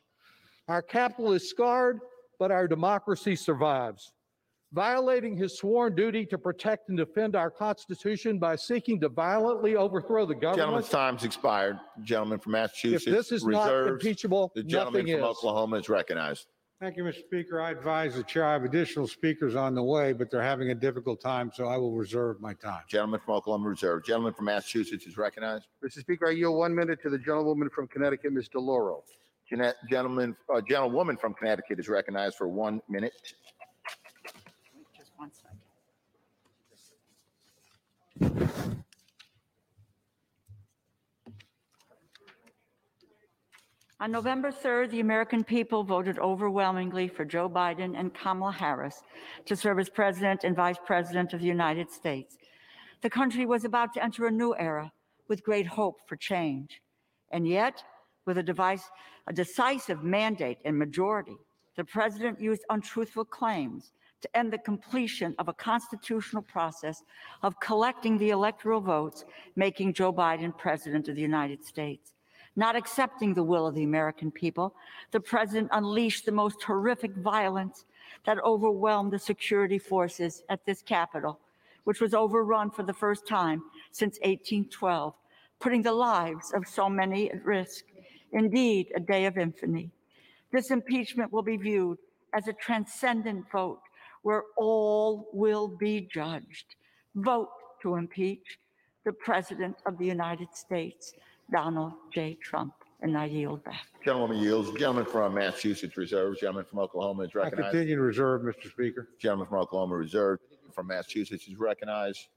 [SPEAKER 9] Our Capitol is scarred, but our democracy survives. Violating his sworn duty to protect and defend our Constitution by seeking to violently overthrow the government.
[SPEAKER 6] Gentleman's time's expired. Gentleman from Massachusetts.
[SPEAKER 9] If this is not impeachable,
[SPEAKER 6] The gentleman from
[SPEAKER 9] is.
[SPEAKER 6] Oklahoma is recognized.
[SPEAKER 15] Thank you, Mr. Speaker. I advise the chair I have additional speakers on the way, but they're having a difficult time, so I will reserve my time.
[SPEAKER 6] Gentleman from Oklahoma reserved. Gentleman from Massachusetts is recognized.
[SPEAKER 7] Mr. Speaker, I yield one minute to the gentlewoman from Connecticut, Ms. DeLauro.
[SPEAKER 6] Jeanette- Gentleman, uh, gentlewoman from Connecticut is recognized for one minute.
[SPEAKER 19] Just one second. On November 3rd, the American people voted overwhelmingly for Joe Biden and Kamala Harris to serve as President and Vice President of the United States. The country was about to enter a new era with great hope for change. And yet, with a, device, a decisive mandate and majority, the president used untruthful claims to end the completion of a constitutional process of collecting the electoral votes, making Joe Biden president of the United States. Not accepting the will of the American people, the president unleashed the most horrific violence that overwhelmed the security forces at this Capitol, which was overrun for the first time since 1812, putting the lives of so many at risk. Indeed, a day of infamy. This impeachment will be viewed as a transcendent vote where all will be judged. Vote to impeach the President of the United States, Donald J. Trump. And I yield back.
[SPEAKER 6] Gentlewoman yields. Gentleman from Massachusetts reserves. Gentleman from Oklahoma is
[SPEAKER 15] I
[SPEAKER 6] recognized.
[SPEAKER 15] continue to reserve, Mr. Speaker.
[SPEAKER 6] Gentleman from Oklahoma reserved. From Massachusetts is recognized.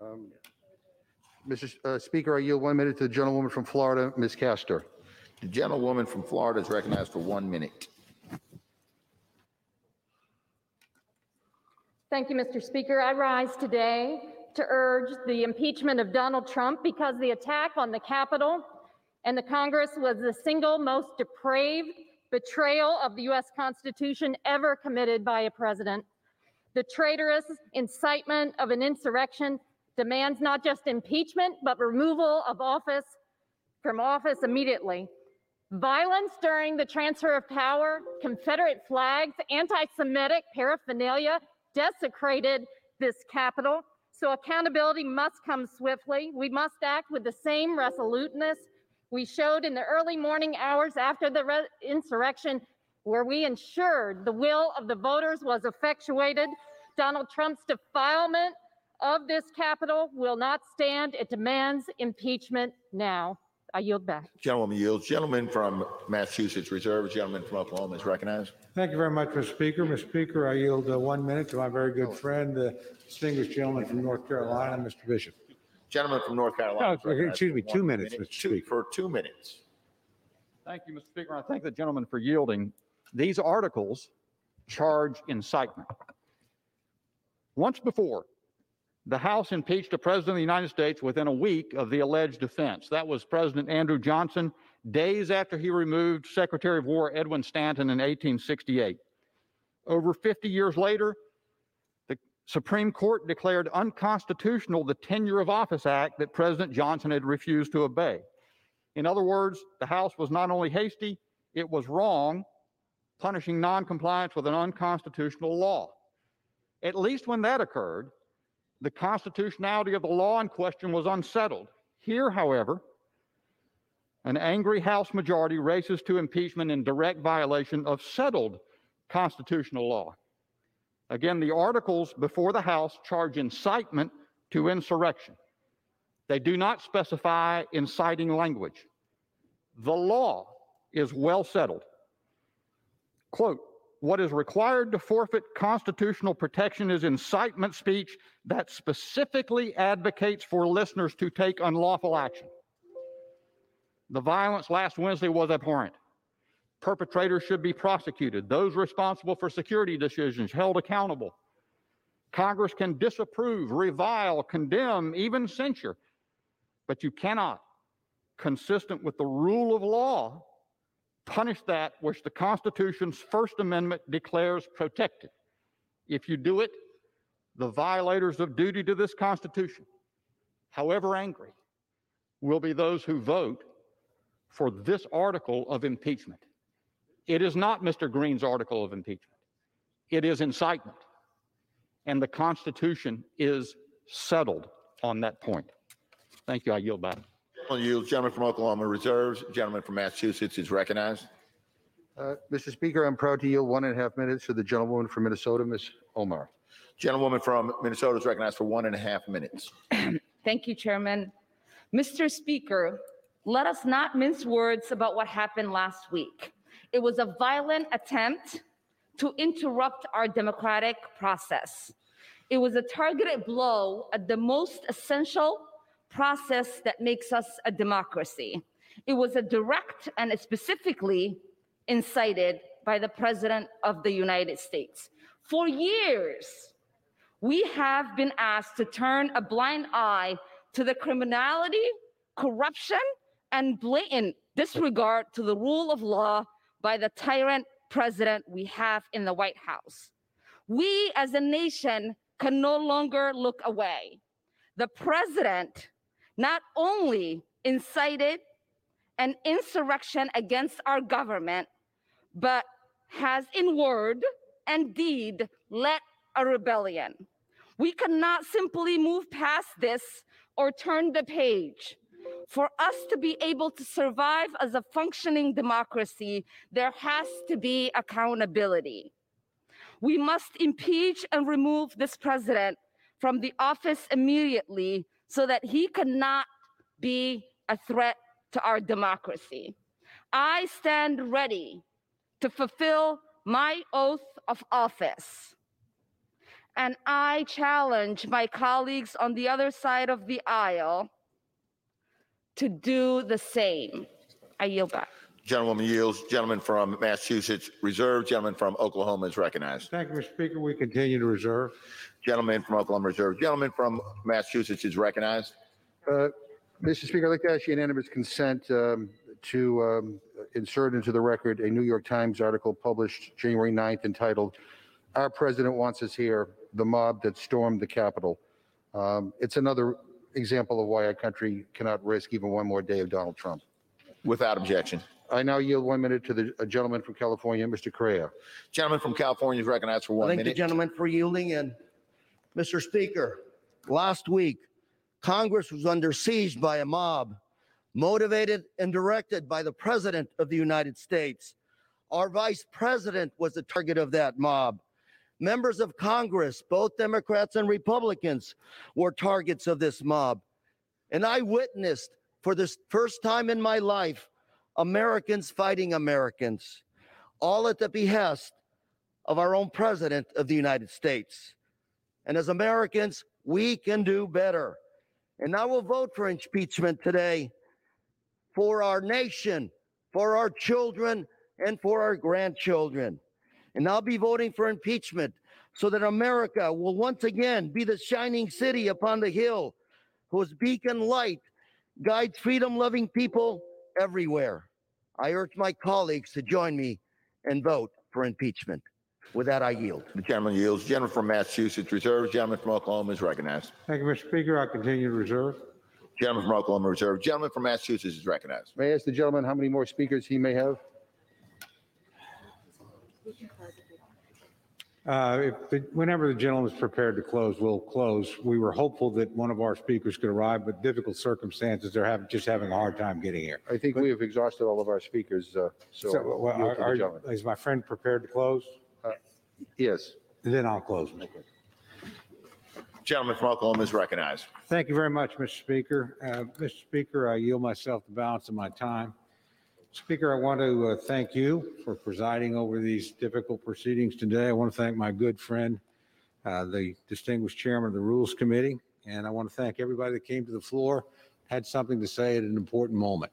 [SPEAKER 7] Um, Mr. Uh, Speaker, I yield one minute to the gentlewoman from Florida, Ms. Castor.
[SPEAKER 6] The gentlewoman from Florida is recognized for one minute.
[SPEAKER 20] Thank you, Mr. Speaker. I rise today to urge the impeachment of Donald Trump because the attack on the Capitol and the Congress was the single most depraved betrayal of the U.S. Constitution ever committed by a president. The traitorous incitement of an insurrection demands not just impeachment, but removal of office from office immediately. Violence during the transfer of power, Confederate flags, anti Semitic paraphernalia desecrated this Capitol. So accountability must come swiftly. We must act with the same resoluteness we showed in the early morning hours after the re- insurrection, where we ensured the will of the voters was effectuated. Donald Trump's defilement of this Capitol will not stand. It demands impeachment now.
[SPEAKER 13] I yield back.
[SPEAKER 6] Gentlewoman yields. Gentleman from Massachusetts reserves. Gentleman from Oklahoma is recognized.
[SPEAKER 15] Thank you very much, Mr. Speaker. Mr. Speaker, I yield uh, one minute to my very good friend, the distinguished gentleman from North Carolina, Mr. Bishop.
[SPEAKER 6] Gentleman from North Carolina. is
[SPEAKER 15] Oh,
[SPEAKER 6] recognized
[SPEAKER 15] excuse
[SPEAKER 6] for
[SPEAKER 15] me,
[SPEAKER 6] one
[SPEAKER 15] two minutes,
[SPEAKER 6] minute.
[SPEAKER 15] Mr.
[SPEAKER 6] Two-
[SPEAKER 15] Speaker.
[SPEAKER 6] For two minutes.
[SPEAKER 21] Thank you, Mr. Speaker. I thank the gentleman for yielding. These articles charge incitement. Once before, the House impeached a president of the United States within a week of the alleged offense. That was President Andrew Johnson, days after he removed Secretary of War Edwin Stanton in 1868. Over 50 years later, the Supreme Court declared unconstitutional the Tenure of Office Act that President Johnson had refused to obey. In other words, the House was not only hasty, it was wrong, punishing noncompliance with an unconstitutional law. At least when that occurred, the constitutionality of the law in question was unsettled. Here, however, an angry House majority races to impeachment in direct violation of settled constitutional law. Again, the articles before the House charge incitement to insurrection. They do not specify inciting language. The law is well settled. Quote, what is required to forfeit constitutional protection is incitement speech that specifically advocates for listeners to take unlawful action. The violence last Wednesday was abhorrent. Perpetrators should be prosecuted. Those responsible for security decisions held accountable. Congress can disapprove, revile, condemn, even censure, but you cannot, consistent with the rule of law, punish that which the Constitution's First Amendment declares protected. If you do it, the violators of duty to this Constitution, however angry, will be those who vote for this article of impeachment. It is not Mr. Green's article of impeachment. It is incitement. And the Constitution is settled on that point. Thank you. I yield back.
[SPEAKER 6] Gentleman yields. Gentleman from Oklahoma reserves. Gentleman from Massachusetts is recognized.
[SPEAKER 7] Uh, Mr. Speaker, I'm proud to yield one and a half minutes to the gentlewoman from Minnesota, Ms. Omar.
[SPEAKER 6] Gentlewoman from Minnesota is recognized for one and a half minutes.
[SPEAKER 22] Thank you, Chairman. Mr. Speaker, let us not mince words about what happened last week. It was a violent attempt to interrupt our democratic process. It was a targeted blow at the most essential process that makes us a democracy. It was a direct and specifically incited by the President of the United States. For years, we have been asked to turn a blind eye to the criminality, corruption, and blatant disregard to the rule of law by the tyrant president we have in the White House. We as a nation can no longer look away. The president not only incited an insurrection against our government, but has in word and deed led a rebellion. We cannot simply move past this or turn the page. For us to be able to survive as a functioning democracy, there has to be accountability. We must impeach and remove this president from the office immediately so that he cannot be a threat to our democracy. I stand ready to fulfill my oath of office. And I challenge my colleagues on the other side of the aisle to do the same. I yield back.
[SPEAKER 6] Gentlewoman yields. Gentleman from Massachusetts reserve. Gentleman from Oklahoma is recognized.
[SPEAKER 15] Thank you, Mr. Speaker. We continue to reserve.
[SPEAKER 6] Gentleman from Oklahoma Reserve. Gentleman from Massachusetts is recognized.
[SPEAKER 7] Uh, Mr. Speaker, I'd like to ask unanimous consent um, to um, insert into the record a New York Times article published January 9th entitled, Our President Wants Us Here, the Mob That Stormed the Capitol. Um, It's another example of why our country cannot risk even one more day of Donald Trump.
[SPEAKER 6] Without objection.
[SPEAKER 7] I now yield one minute to the a gentleman from California, Mr. Correa.
[SPEAKER 6] Gentleman from California is recognized for one minute.
[SPEAKER 23] Thank the
[SPEAKER 6] minute.
[SPEAKER 23] gentleman for yielding. And Mr. Speaker, last week, Congress was under siege by a mob motivated and directed by the President of the United States. Our Vice President was the target of that mob. Members of Congress, both Democrats and Republicans, were targets of this mob. And I witnessed for the first time in my life, Americans fighting Americans, all at the behest of our own president of the United States. And as Americans, we can do better. And I will vote for impeachment today for our nation, for our children, and for our grandchildren. And I'll be voting for impeachment so that America will once again be the shining city upon the hill whose beacon light guides freedom loving people everywhere. I urge my colleagues to join me and vote for impeachment. With that, I yield.
[SPEAKER 6] The gentleman yields. Gentleman from Massachusetts reserves. Gentleman from Oklahoma is recognized.
[SPEAKER 15] Thank you, Mr. Speaker. I continue to reserve.
[SPEAKER 6] Gentleman from Oklahoma reserve. Gentleman from Massachusetts is recognized.
[SPEAKER 7] May I ask the gentleman how many more speakers he may have?
[SPEAKER 15] Uh, if the- Whenever the gentleman is prepared to close, we'll close. We were hopeful that one of our speakers could arrive, but difficult circumstances, they're having, just having a hard time getting here.
[SPEAKER 7] I think we have exhausted all of our speakers, uh, so.
[SPEAKER 15] So, well,
[SPEAKER 7] yield to the
[SPEAKER 15] are-
[SPEAKER 7] gentleman.
[SPEAKER 15] are- is my friend prepared to close?
[SPEAKER 7] Yes.
[SPEAKER 15] Then I'll close. Mr.
[SPEAKER 6] Gentleman from Oklahoma is recognized.
[SPEAKER 15] Thank you very much, Mr. Speaker. Uh, Mr. Speaker, I yield myself the balance of my time. Speaker, I want to uh, thank you for presiding over these difficult proceedings today. I want to thank my good friend, uh, the distinguished chairman of the Rules Committee, and I want to thank everybody that came to the floor, had something to say at an important moment.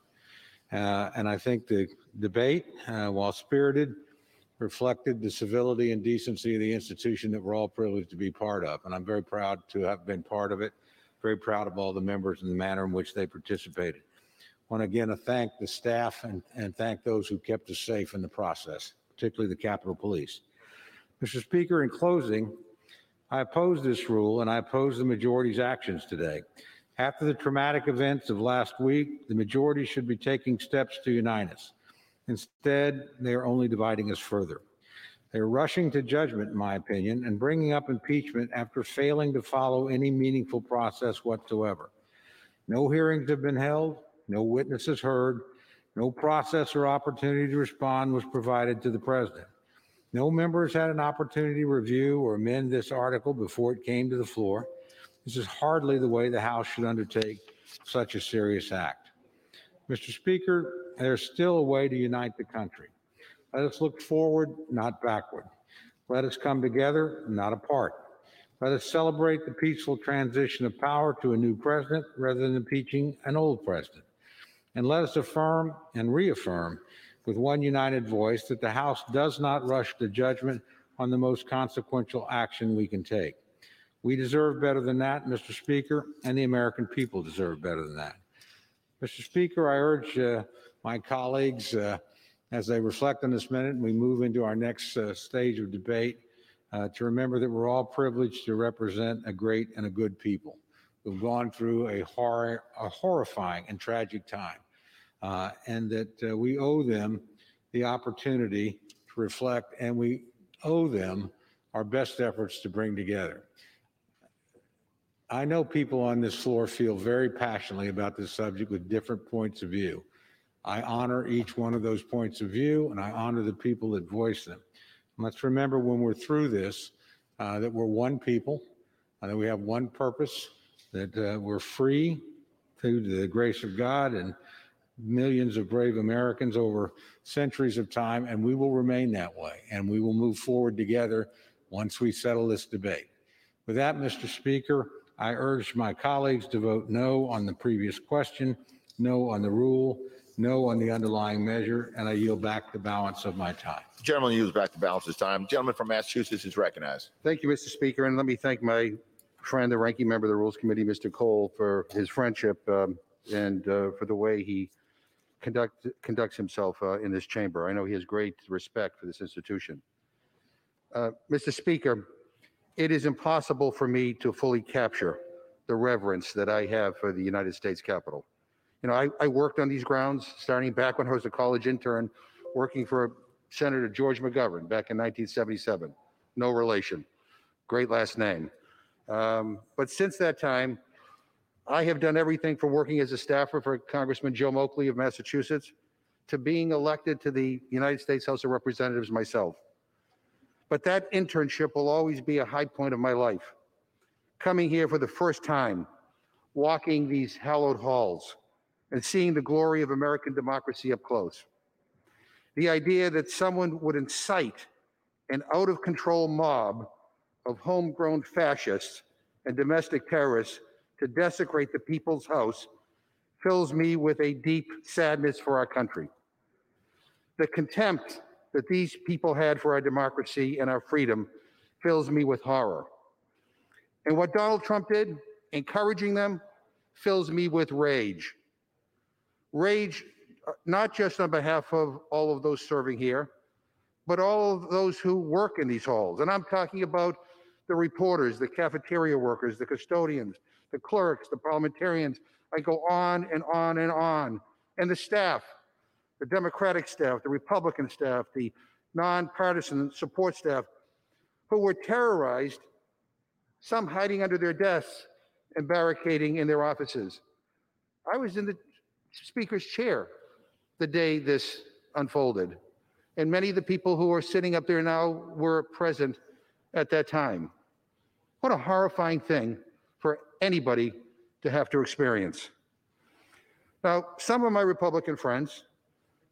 [SPEAKER 15] Uh, And I think the debate, uh, while spirited, reflected the civility and decency of the institution that we're all privileged to be part of. And I'm very proud to have been part of it, very proud of all the members and the manner in which they participated. Want to again to thank the staff and, and thank those who kept us safe in the process, particularly the Capitol Police. Mr. Speaker, in closing, I oppose this rule and I oppose the majority's actions today. After the traumatic events of last week, the majority should be taking steps to unite us. Instead, they are only dividing us further. They're rushing to judgment, in my opinion, and bringing up impeachment after failing to follow any meaningful process whatsoever. No hearings have been held, no witnesses heard, no process or opportunity to respond was provided to the president. No members had an opportunity to review or amend this article before it came to the floor. This is hardly the way the House should undertake such a serious act. Mr. Speaker, there's still a way to unite the country. Let us look forward, not backward. Let us come together, not apart. Let us celebrate the peaceful transition of power to a new president rather than impeaching an old president. And let us affirm and reaffirm with one united voice that the House does not rush to judgment on the most consequential action we can take. We deserve better than that, Mr. Speaker, and the American people deserve better than that. Mr. Speaker, I urge uh, my colleagues, uh, as they reflect on this minute and we move into our next uh, stage of debate, uh, to remember that we're all privileged to represent a great and a good people who've gone through a, horror, a horrifying and tragic time, uh, and that uh, we owe them the opportunity to reflect, and we owe them our best efforts to bring together. I know people on this floor feel very passionately about this subject with different points of view. I honor each one of those points of view and I honor the people that voice them. Let's remember when we're through this uh, that we're one people, uh, that we have one purpose, that uh, we're free through the grace of God and millions of brave Americans over centuries of time, and we will remain that way. And we will move forward together once we settle this debate. With that, Mr. Speaker, I urge my colleagues to vote no on the previous question, no on the rule, no on the underlying measure, and I yield back the balance of my time.
[SPEAKER 6] Gentleman yields back the balance of his time. Gentleman from Massachusetts is recognized.
[SPEAKER 7] Thank you, Mr. Speaker, and let me thank my friend, the ranking member of the Rules Committee, Mr. Cole, for his friendship um, and uh, for the way he conduct, conducts himself uh, in this chamber. I know he has great respect for this institution. Uh, Mr. Speaker, it is impossible for me to fully capture the reverence that I have for the United States Capitol. You know, I, I worked on these grounds starting back when I was a college intern, working for Senator George McGovern back in 1977. No relation. Great last name. Um, but since that time, I have done everything from working as a staffer for Congressman Joe Moakley of Massachusetts to being elected to the United States House of Representatives myself. But that internship will always be a high point of my life. Coming here for the first time, walking these hallowed halls, and seeing the glory of American democracy up close. The idea that someone would incite an out of control mob of homegrown fascists and domestic terrorists to desecrate the people's house fills me with a deep sadness for our country. The contempt that these people had for our democracy and our freedom fills me with horror. And what Donald Trump did, encouraging them, fills me with rage. Rage, uh, not just on behalf of all of those serving here, but all of those who work in these halls. And I'm talking about the reporters, the cafeteria workers, the custodians, the clerks, the parliamentarians. I go on and on and on. And the staff, the Democratic staff, the Republican staff, the nonpartisan support staff, who were terrorized, some hiding under their desks and barricading in their offices. I was in the speaker's chair the day this unfolded. And many of the people who are sitting up there now were present at that time. What a horrifying thing for anybody to have to experience. Now, some of my Republican friends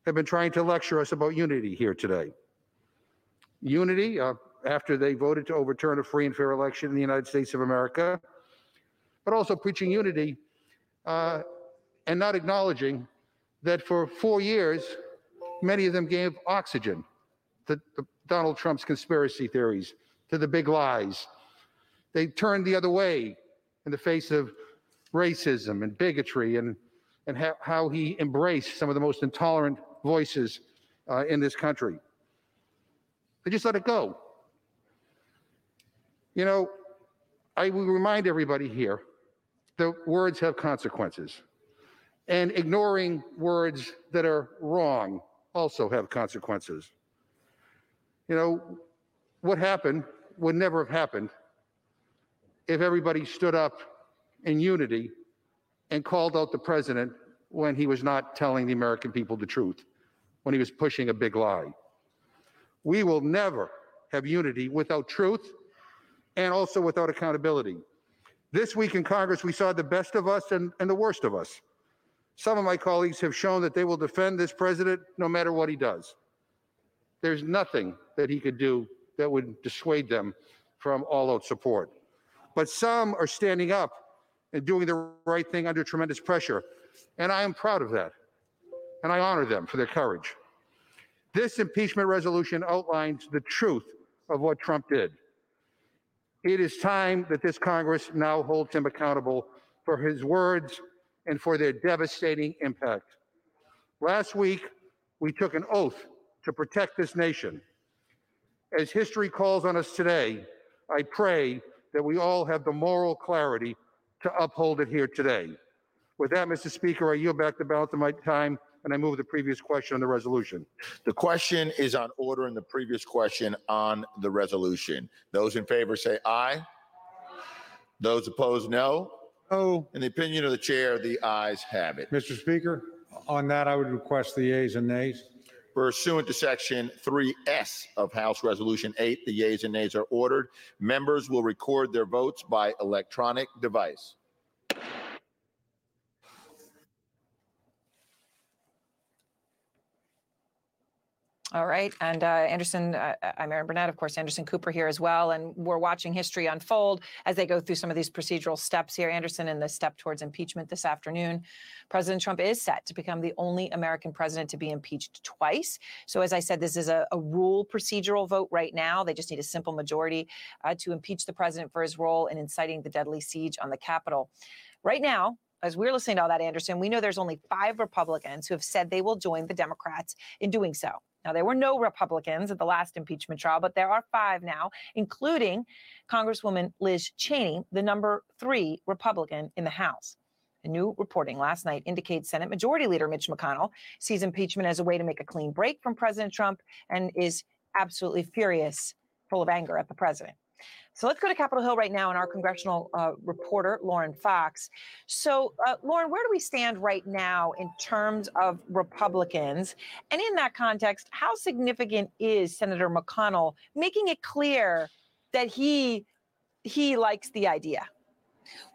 [SPEAKER 7] have been trying to lecture us about unity here today. Unity, uh, after they voted to overturn a free and fair election in the United States of America, but also preaching unity uh, and not acknowledging that for four years, many of them gave oxygen to, to Donald Trump's conspiracy theories, to the big lies. They turned the other way in the face of racism and bigotry and, and how, how he embraced some of the most intolerant voices uh, in this country. They just let it go. You know, I will remind everybody here that words have consequences. And ignoring words that are wrong also have consequences. You know, what happened would never have happened if everybody stood up in unity and called out the president when he was not telling the American people the truth, when he was pushing a big lie. We will never have unity without truth and also without accountability. This week in Congress, we saw the best of us and, and the worst of us. Some of my colleagues have shown that they will defend this president no matter what he does. There's nothing that he could do that would dissuade them from all out support. But some are standing up and doing the right thing under tremendous pressure. And I am proud of that. And I honor them for their courage. This impeachment resolution outlines the truth of what Trump did. It is time that this Congress now holds him accountable for his words and for their devastating impact. Last week, we took an oath to protect this nation. As history calls on us today, I pray that we all have the moral clarity to uphold it here today. With that, Mr. Speaker, I yield back the balance of my time and I move the previous question on the resolution.
[SPEAKER 6] The question is on order and the previous question on the resolution. Those in favor say aye. Those opposed, no.
[SPEAKER 15] No.
[SPEAKER 6] In the opinion of the chair, the ayes have it.
[SPEAKER 15] Mr. Speaker, on that, I would request the yeas and nays.
[SPEAKER 6] Pursuant to Section 3S of House Resolution 8, the yeas and nays are ordered. Members will record their votes by electronic device.
[SPEAKER 4] All right. And uh, Anderson, uh, I'm Erin Burnett, of course, Anderson Cooper here as well. And we're watching history unfold as they go through some of these procedural steps here. Anderson in the step towards impeachment this afternoon. President Trump is set to become the only American president to be impeached twice. So, as I said, this is a, a rule procedural vote right now. They just need a simple majority uh, to impeach the president for his role in inciting the deadly siege on the Capitol. Right now, as we're listening to all that, Anderson, we know there's only five Republicans who have said they will join the Democrats in doing so. Now, there were no Republicans at the last impeachment trial, but there are five now, including Congresswoman Liz Cheney, the number three Republican in the House. A new reporting last night indicates Senate Majority Leader Mitch McConnell sees impeachment as a way to make a clean break from President Trump and is absolutely furious, full of anger at the president. So let's go to Capitol Hill right now and our congressional uh, reporter, Lauren Fox. So, uh, Lauren, where do we stand right now in terms of Republicans? And in that context, how significant is Senator McConnell making it clear that he he likes the idea?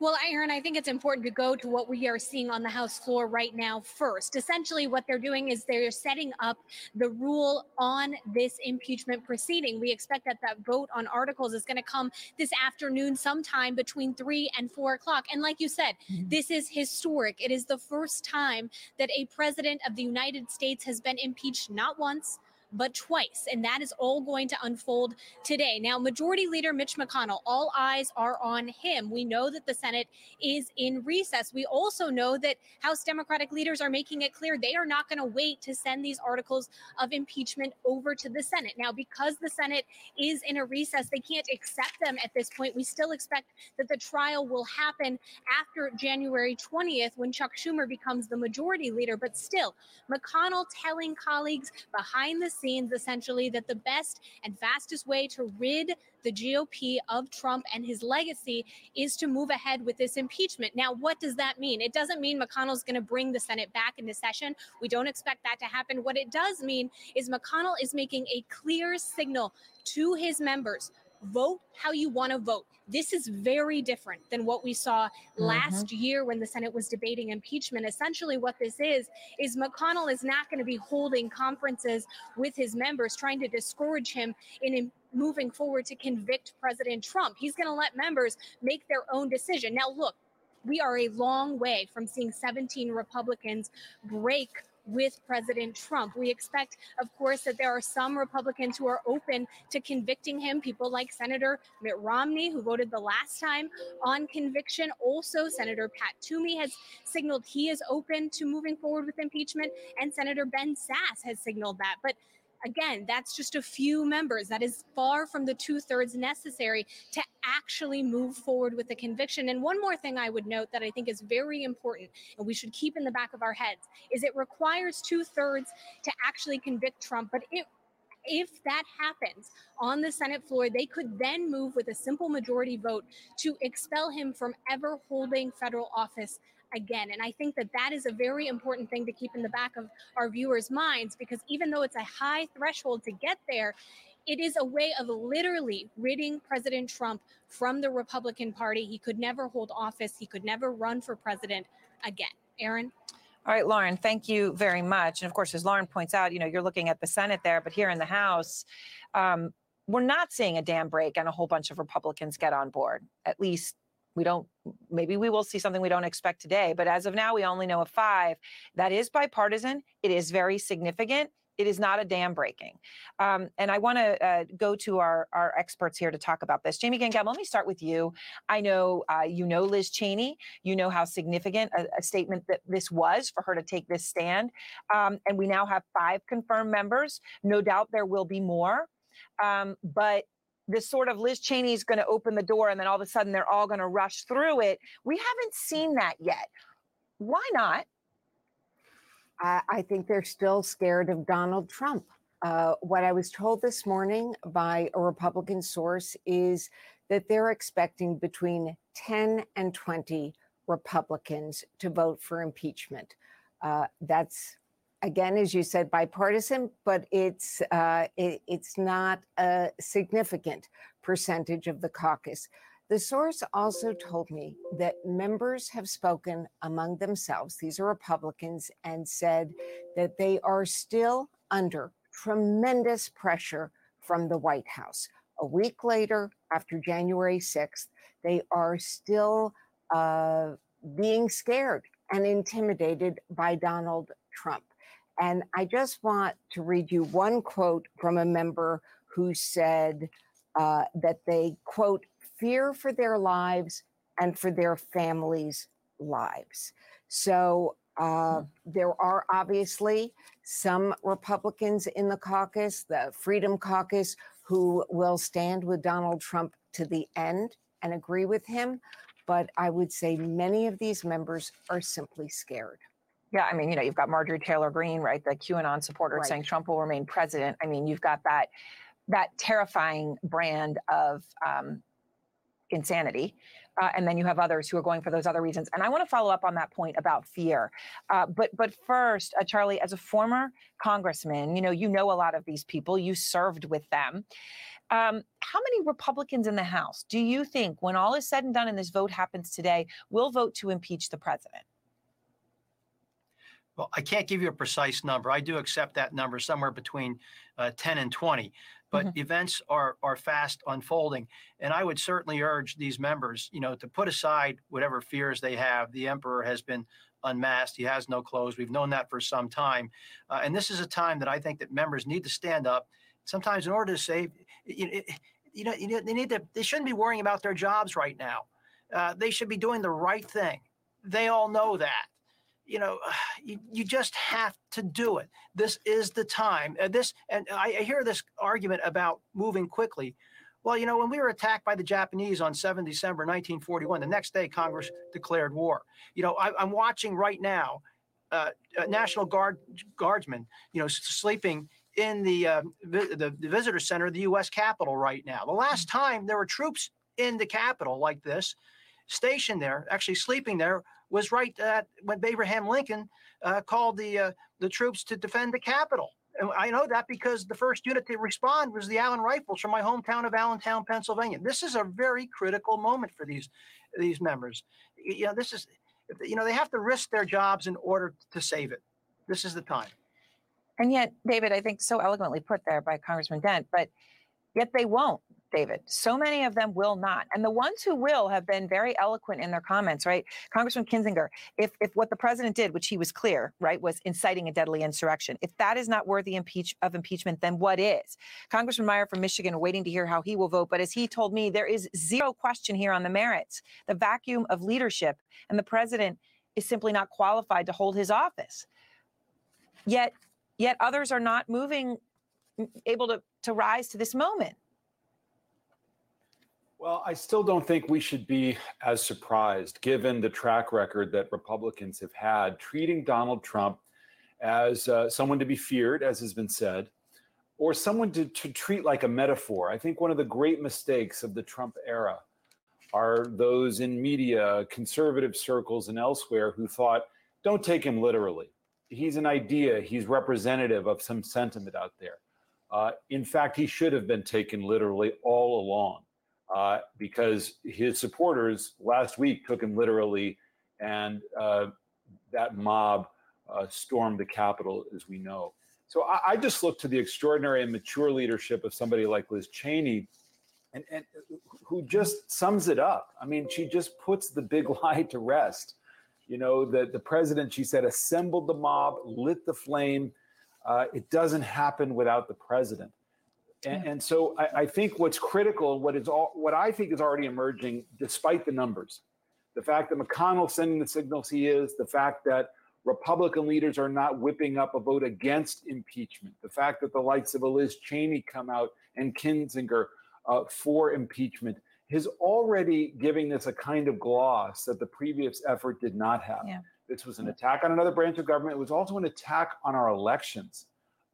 [SPEAKER 24] Well, Erin, I think it's important to go to what we are seeing on the House floor right now first. Essentially, what they're doing is they're setting up the rule on this impeachment proceeding. We expect that that vote on articles is going to come this afternoon, sometime between three and four o'clock. And like you said, mm-hmm. this is historic. It is the first time that a president of the United States has been impeached not once, but twice. And that is all going to unfold today. Now, Majority Leader Mitch McConnell, all eyes are on him. We know that the Senate is in recess. We also know that House Democratic leaders are making it clear they are not going to wait to send these articles of impeachment over to the Senate. Now, because the Senate is in a recess, they can't accept them at this point. We still expect that the trial will happen after January 20th when Chuck Schumer becomes the majority leader. But still, McConnell telling colleagues behind the scenes essentially that the best and fastest way to rid the GOP of Trump and his legacy is to move ahead with this impeachment. Now, what does that mean? It doesn't mean McConnell's going to bring the Senate back into session. We don't expect that to happen. What it does mean is McConnell is making a clear signal to his members vote how you want to vote. This is very different than what we saw mm-hmm. last year when the Senate was debating impeachment. Essentially, what this is, is McConnell is not going to be holding conferences with his members, trying to discourage him in im- moving forward to convict President Trump. He's going to let members make their own decision. Now, look, we are a long way from seeing 17 Republicans break with President Trump. We expect, of course, that there are some Republicans who are open to convicting him, people like Senator Mitt Romney, who voted the last time on conviction. Also, Senator Pat Toomey has signaled he is open to moving forward with impeachment, and Senator Ben Sasse has signaled that. But Again, that's just a few members. That is far from the two thirds necessary to actually move forward with the conviction. And one more thing I would note that I think is very important and we should keep in the back of our heads is it requires two thirds to actually convict Trump. But it if that happens on the Senate floor, they could then move with a simple majority vote to expel him from ever holding federal office again. And I think that that is a very important thing to keep in the back of our viewers' minds because even though it's a high threshold to get there, it is a way of literally ridding President Trump from the Republican Party. He could never hold office, he could never run for president again. Erin?
[SPEAKER 4] All right, Lauren, thank you very much. And of course, as Lauren points out, you know, you're looking at the Senate there, but here in the House, um, we're not seeing a dam break and a whole bunch of Republicans get on board. At least we don't, maybe we will see something we don't expect today. But as of now, we only know of five. That is bipartisan. It is very significant. It is not a dam breaking. Um, and I want to uh, go to our, our experts here to talk about this. Jamie Gangel, let me start with you. I know uh, you know Liz Cheney. You know how significant a, a statement that this was for her to take this stand. Um, and we now have five confirmed members. No doubt there will be more. Um, but this sort of Liz Cheney's going to open the door and then all of a sudden they're all going to rush through it. We haven't seen that yet. Why not?
[SPEAKER 25] I, I think they're still scared of Donald Trump. Uh, what I was told this morning by a Republican source is that they're expecting between 10 and 20 Republicans to vote for impeachment. Uh, that's again, as you said, bipartisan, but it's uh, it, it's not a significant percentage of the caucus. The source also told me that members have spoken among themselves, these are Republicans, and said that they are still under tremendous pressure from the White House. A week later, after January 6th, they are still uh, being scared and intimidated by Donald Trump. And I just want to read you one quote from a member who said uh, that they, quote, fear for their lives and for their families' lives. So uh, there are obviously some Republicans in the caucus, the Freedom Caucus, who will stand with Donald Trump to the end and agree with him. But I would say many of these members are simply scared.
[SPEAKER 4] Yeah, I mean, you know, you've got Marjorie Taylor Greene, right, the QAnon supporter
[SPEAKER 25] Right.
[SPEAKER 4] saying Trump will remain president. I mean, you've got that that terrifying brand of um, insanity. Uh, and then you have others who are going for those other reasons. And I want to follow up on that point about fear. Uh, but but first, uh, Charlie, as a former congressman, you know you know a lot of these people. You served with them. Um, how many Republicans in the House do you think, when all is said and done and this vote happens today, will vote to impeach the president?
[SPEAKER 26] Well, I can't give you a precise number. I do accept that number somewhere between uh, 10 and 20, but
[SPEAKER 4] Mhm.
[SPEAKER 26] events are are fast unfolding, and I would certainly urge these members, you know, to put aside whatever fears they have. The emperor has been unmasked; he has no clothes. We've known that for some time, uh, and this is a time that I think that members need to stand up. Sometimes, in order to save, you, you know, you know, they need to. They shouldn't be worrying about their jobs right now. Uh, they should be doing the right thing. They all know that you know, you, you just have to do it. This is the time. And this, and I, I hear this argument about moving quickly. Well, you know, when we were attacked by the Japanese on 7 December 1941, the next day Congress declared war. You know, I, I'm watching right now uh, uh, National Guard guardsmen, you know, sleeping in the, uh, vi- the the visitor center of the U.S. Capitol right now. The last time there were troops in the Capitol like this, stationed there, actually sleeping there, was right at when Abraham Lincoln uh, called the uh, the troops to defend the Capitol. And I know that because the first unit to respond was the Allen Rifles from my hometown of Allentown, Pennsylvania. This is a very critical moment for these these members. You know, this is you know they have to risk their jobs in order to save it. This is the time.
[SPEAKER 4] And yet, David, I think so eloquently put there by Congressman Dent, but yet they won't, David. So many of them will not. And the ones who will have been very eloquent in their comments, right? Congressman Kinzinger, if, if what the president did, which he was clear, right, was inciting a deadly insurrection, if that is not worthy impeach, of impeachment, then what is? Congressman Meijer from Michigan, waiting to hear how he will vote. But as he told me, there is zero question here on the merits, the vacuum of leadership, and the president is simply not qualified to hold his office. Yet, yet others are not moving, able to, to rise to this moment.
[SPEAKER 27] Well, I still don't think we should be as surprised given the track record that Republicans have had treating Donald Trump as uh, someone to be feared, as has been said, or someone to, to treat like a metaphor. I think one of the great mistakes of the Trump era are those in media, conservative circles, and elsewhere who thought, don't take him literally. He's an idea, he's representative of some sentiment out there. Uh, in fact, he should have been taken literally all along uh, because his supporters last week took him literally, and uh, that mob uh, stormed the Capitol, as we know. So I, I just look to the extraordinary and mature leadership of somebody like Liz Cheney, and, and who just sums it up. I mean, she just puts the big lie to rest. You know, the, the president, she said, assembled the mob, lit the flame. Uh, it doesn't happen without the president. And, and so I, I think what's critical, what is all, what I think is already emerging, despite the numbers, the fact that McConnell sending the signals he is, the fact that Republican leaders are not whipping up a vote against impeachment, the fact that the likes of a Liz Cheney come out and Kinzinger uh, for impeachment is already giving this a kind of gloss that the previous effort did not have.
[SPEAKER 4] Yeah.
[SPEAKER 27] This was an attack on another branch of government. It was also an attack on our elections,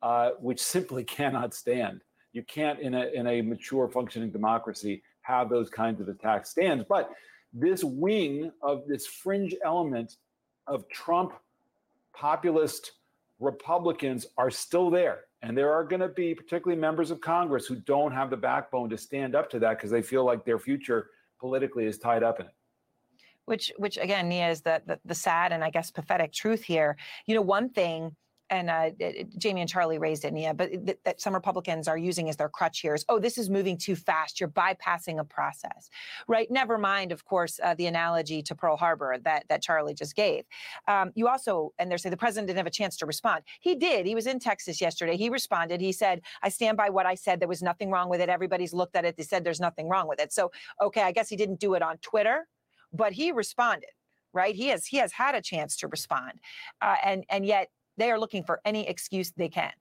[SPEAKER 27] uh, which simply cannot stand. You can't, in a, in a mature functioning democracy, have those kinds of attacks stand. But this wing of this fringe element of Trump populist Republicans are still there. And there are going to be, particularly members of Congress, who don't have the backbone to stand up to that because they feel like their future politically is tied up in it.
[SPEAKER 4] which which again nia is the, the the sad and i guess pathetic truth here you know one thing and uh, Jamie and Charlie raised it, Nia, but that, that some Republicans are using as their crutch here is, oh, this is moving too fast. You're bypassing a process, right? Never mind, of course, uh, the analogy to Pearl Harbor that that Charlie just gave. Um, you also, and they're saying the president didn't have a chance to respond. He did. He was in Texas yesterday. He responded. He said, "I stand by what I said. There was nothing wrong with it. Everybody's looked at it. They said there's nothing wrong with it." So, okay, I guess he didn't do it on Twitter, but he responded right he has he has had a chance to respond uh, and and yet they are looking for any excuse they can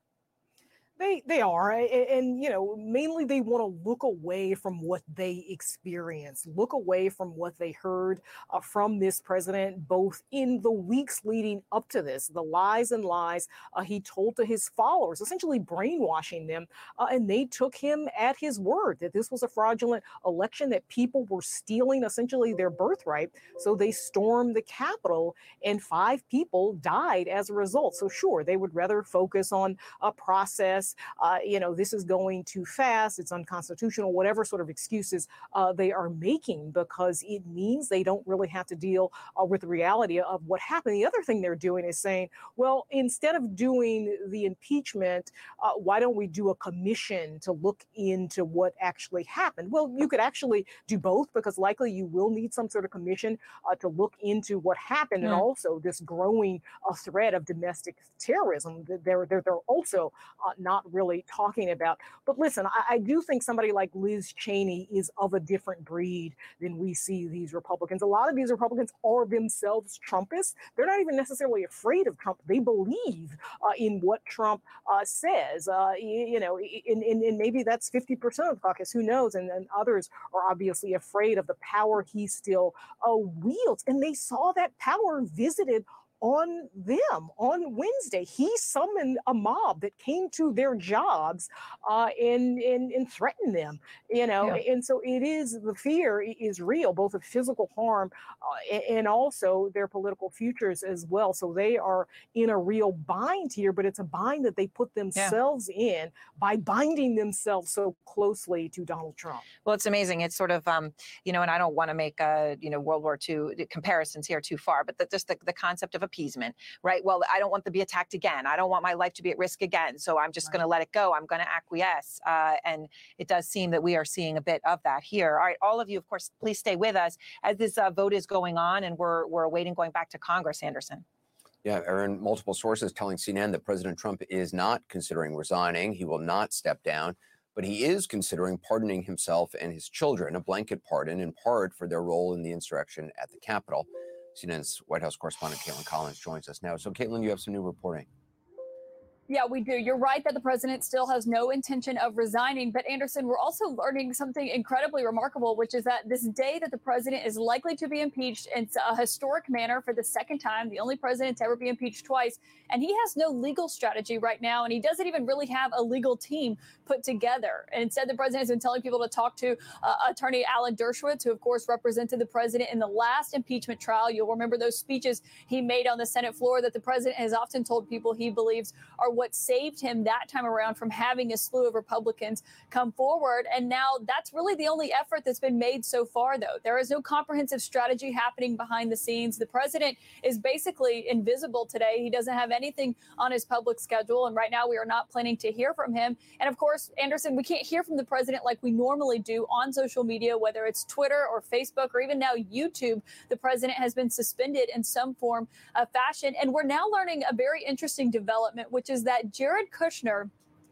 [SPEAKER 28] They they are, and, you know, mainly they want to look away from what they experienced, look away from what they heard uh, from this president, both in the weeks leading up to this, the lies and lies uh, he told to his followers, essentially brainwashing them, uh, and they took him at his word that this was a fraudulent election, that people were stealing essentially their birthright. So they stormed the Capitol, and five people died as a result. So sure, they would rather focus on a process uh, you know, this is going too fast, it's unconstitutional, whatever sort of excuses uh, they are making, because it means they don't really have to deal uh, with the reality of what happened. The other thing they're doing is saying, well, instead of doing the impeachment, uh, why don't we do a commission to look into what actually happened? Well, you could actually do both because likely you will need some sort of commission uh, to look into what happened and also this growing uh, threat of domestic terrorism. that They're, they're, they're also uh, not really talking about. But listen, I, I do think somebody like Liz Cheney is of a different breed than we see these Republicans. A lot of these Republicans are themselves Trumpists. They're not even necessarily afraid of Trump. They believe uh, in what Trump uh, says. Uh, you, you know, and, and, and maybe that's 50% of the caucus, who knows? And then others are obviously afraid of the power he still uh, wields. And they saw that power visited on them on Wednesday. He summoned a mob that came to their jobs uh, and, and and threatened them. You know,
[SPEAKER 29] Yeah.
[SPEAKER 28] and so it is the fear is real, both of physical harm uh, and also their political futures as well. So they are in a real bind here, but it's a bind that they put themselves in by binding themselves so closely to Donald Trump.
[SPEAKER 4] Well, it's amazing. It's sort of, um, you know, and I don't want to make, uh, you know, World War II comparisons here too far, but the, just the, the concept of appeasement, right? Well, I don't want to be attacked again. I don't want my life to be at risk again. So I'm just going to let it go. I'm going to acquiesce. Uh, and it does seem that we are seeing a bit of that here. All right, all of you, of course, please stay with us as this uh, vote is going on and we're, we're awaiting going back to Congress, Anderson.
[SPEAKER 30] Yeah, Erin, multiple sources telling CNN that President Trump is not considering resigning. He will not step down, but he is considering pardoning himself and his children, a blanket pardon in part for their role in the insurrection at the Capitol. CNN's White House correspondent Kaitlan Collins joins us now. So, Kaitlan, you have some new reporting.
[SPEAKER 31] Yeah, we do. You're right that the president still has no intention of resigning. But Anderson, we're also learning something incredibly remarkable, which is that this day that the president is likely to be impeached in a historic manner for the second time, the only president to ever be impeached twice. And he has no legal strategy right now. And he doesn't even really have a legal team put together. And instead, the president has been telling people to talk to uh, attorney Alan Dershowitz, who, of course, represented the president in the last impeachment trial. You'll remember those speeches he made on the Senate floor that the president has often told people he believes are what saved him that time around from having a slew of Republicans come forward. And now that's really the only effort that's been made so far, though. There is no comprehensive strategy happening behind the scenes. The president is basically invisible today. He doesn't have anything on his public schedule. And right now, we are not planning to hear from him. And of course, Anderson, we can't hear from the president like we normally do on social media, whether it's Twitter or Facebook or even now YouTube. The president has been suspended in some form of fashion. And we're now learning a very interesting development, which is that Jared Kushner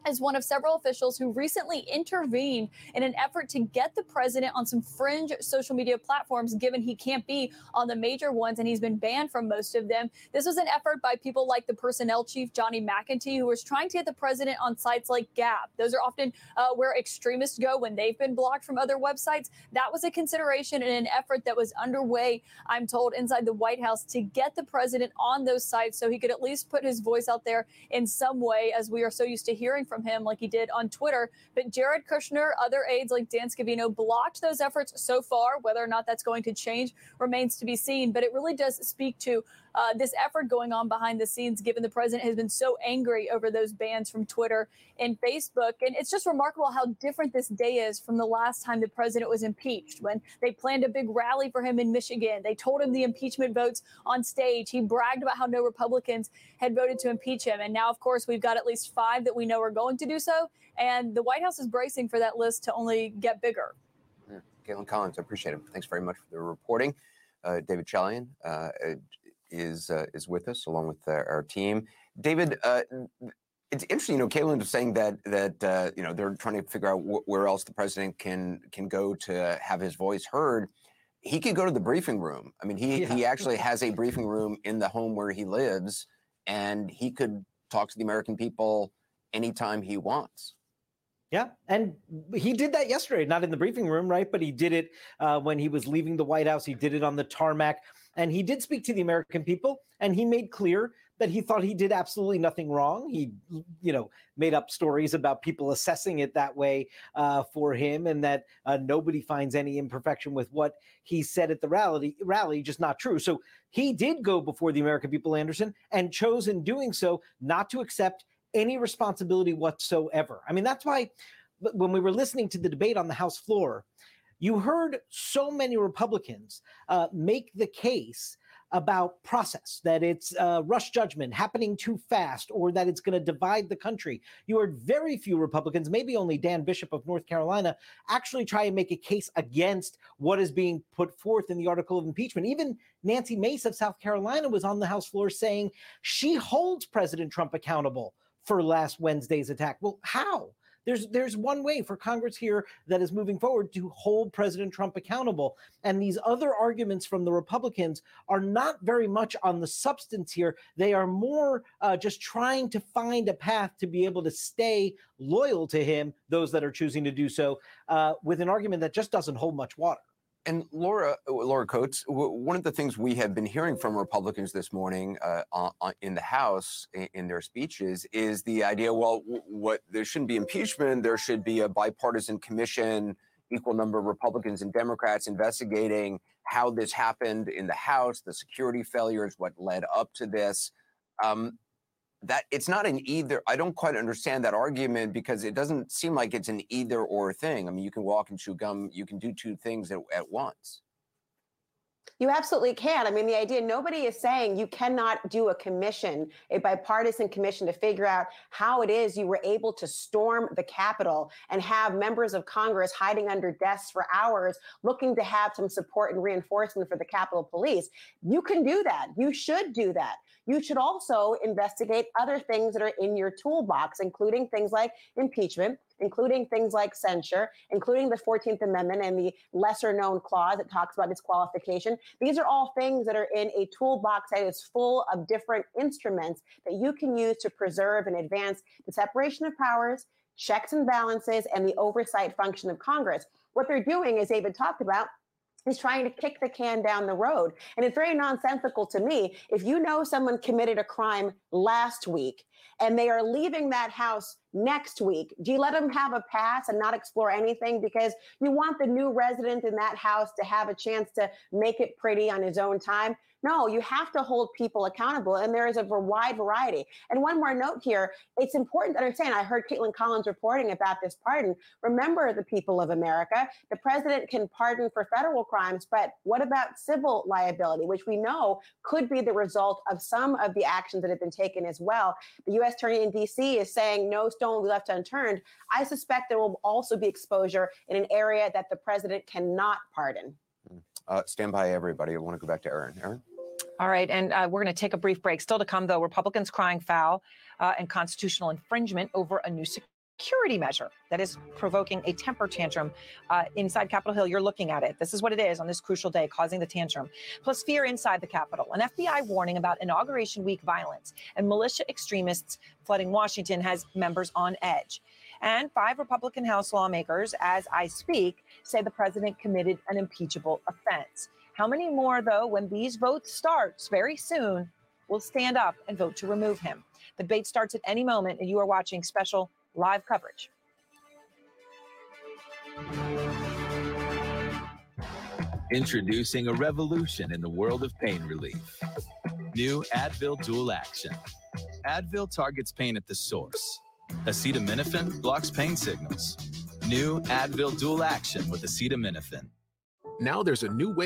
[SPEAKER 31] is one of several officials who recently intervened in an effort to get the president on some fringe social media platforms, given he can't be on the major ones and he's been banned from most of them. This was an effort by people like the personnel chief, Johnny McEntee, who was trying to get the president on sites like Gab. Those are often uh, where extremists go when they've been blocked from other websites. That was a consideration and an effort that was underway, I'm told, inside the White House to get the president on those sites so he could at least put his voice out there in some way, as we are so used to hearing from him, like he did on Twitter. But Jared Kushner, other aides like Dan Scavino, blocked those efforts so far. Whether or not that's going to change remains to be seen. But it really does speak to uh, this effort going on behind the scenes, given the president has been so angry over those bans from Twitter and Facebook. And it's just remarkable how different this day is from the last time the president was impeached, when they planned a big rally for him in Michigan. They told him the impeachment votes on stage. He bragged about how no Republicans had voted to impeach him. And now, of course, we've got at least five that we know are going to do so. And the White House is bracing for that list to only get bigger.
[SPEAKER 30] Yeah. Kaitlan Collins, I appreciate it. Thanks very much for the reporting. Uh, David Chalian uh, is uh, is with us along with uh, our team. David, uh, it's interesting. You know, Kaitlan was saying that that uh, you know they're trying to figure out wh- where else the president can can go to have his voice heard. He could go to the briefing room. I mean, he he actually has a briefing room in the home where he lives, and he could talk to the American people anytime he wants.
[SPEAKER 32] Yeah, and he did that yesterday, not in the briefing room, right? But he did it uh, when he was leaving the White House. He did it on the tarmac, and he did speak to the American people, and he made clear that he thought he did absolutely nothing wrong. He, you know, made up stories about people assessing it that way uh, for him, and that uh, nobody finds any imperfection with what he said at the rally. Rally, just not true. So he did go before the American people, Anderson, and chose in doing so not to accept any responsibility whatsoever. I mean, that's why when we were listening to the debate on the House floor, you heard so many Republicans uh, make the case about process, that it's uh, rush judgment happening too fast, or that it's going to divide the country. You heard very few Republicans, maybe only Dan Bishop of North Carolina, actually try and make a case against what is being put forth in the article of impeachment. Even Nancy Mace of South Carolina was on the House floor saying she holds President Trump accountable for last Wednesday's attack. Well, how? There's there's one way for Congress here that is moving forward to hold President Trump accountable. And these other arguments from the Republicans are not very much on the substance here. They are more uh, just trying to find a path to be able to stay loyal to him, those that are choosing to do so, uh, with an argument that just doesn't hold much water.
[SPEAKER 30] And Laura, uh, Laura Coates, one of the things we have been hearing from Republicans this morning uh, on, in the House in, in, their speeches is the idea, well, what there shouldn't be impeachment, there should be a bipartisan commission, equal number of Republicans and Democrats investigating how this happened in the House, the security failures, what led up to this. Um, that it's not an either. I don't quite understand that argument because it doesn't seem like it's an either or thing. I mean, you can walk and chew gum, you can do two things at, at once.
[SPEAKER 33] You absolutely can. I mean, the idea nobody is saying you cannot do a commission, a bipartisan commission to figure out how it is you were able to storm the Capitol and have members of Congress hiding under desks for hours looking to have some support and reinforcement for the Capitol Police. You can do that. You should do that you should also investigate other things that are in your toolbox, including things like impeachment, including things like censure, including the 14th Amendment and the lesser known clause that talks about disqualification. These are all things that are in a toolbox that is full of different instruments that you can use to preserve and advance the separation of powers, checks and balances, and the oversight function of Congress. What they're doing, as David talked about, is trying to kick the can down the road. And it's very nonsensical to me. If you know someone committed a crime last week and they are leaving that house next week, do you let them have a pass and not explore anything because you want the new resident in that house to have a chance to make it pretty on his own time? No, you have to hold people accountable, and there is a wide variety. And one more note here it's important to understand I heard Kaitlan Collins reporting about this pardon. Remember the people of America. The president can pardon for federal crimes, but what about civil liability, which we know could be the result of some of the actions that have been taken as well? The U.S. Attorney in D.C. is saying no stone will be left unturned. I suspect there will also be exposure in an area that the president cannot pardon.
[SPEAKER 30] Uh, stand by, everybody. I want to go back to Erin. Erin?
[SPEAKER 4] All right, and uh, we're going to take a brief break. Still to come, though, Republicans crying foul uh, and constitutional infringement over a new security measure that is provoking a temper tantrum uh, inside Capitol Hill. You're looking at it. This is what it is on this crucial day, causing the tantrum. Plus, fear inside the Capitol. An FBI warning about Inauguration Week violence and militia extremists flooding Washington has members on edge. And five Republican House lawmakers, as I speak, say the president committed an impeachable offense. How many more, though, when these votes starts very soon, will stand up and vote to remove him? The debate starts at any moment, and you are watching special live coverage.
[SPEAKER 29] Introducing a revolution in the world of pain relief. New Advil Dual Action. Advil targets pain at the source Acetaminophen blocks pain signals. New Advil Dual Action with acetaminophen.
[SPEAKER 34] Now there's a new way.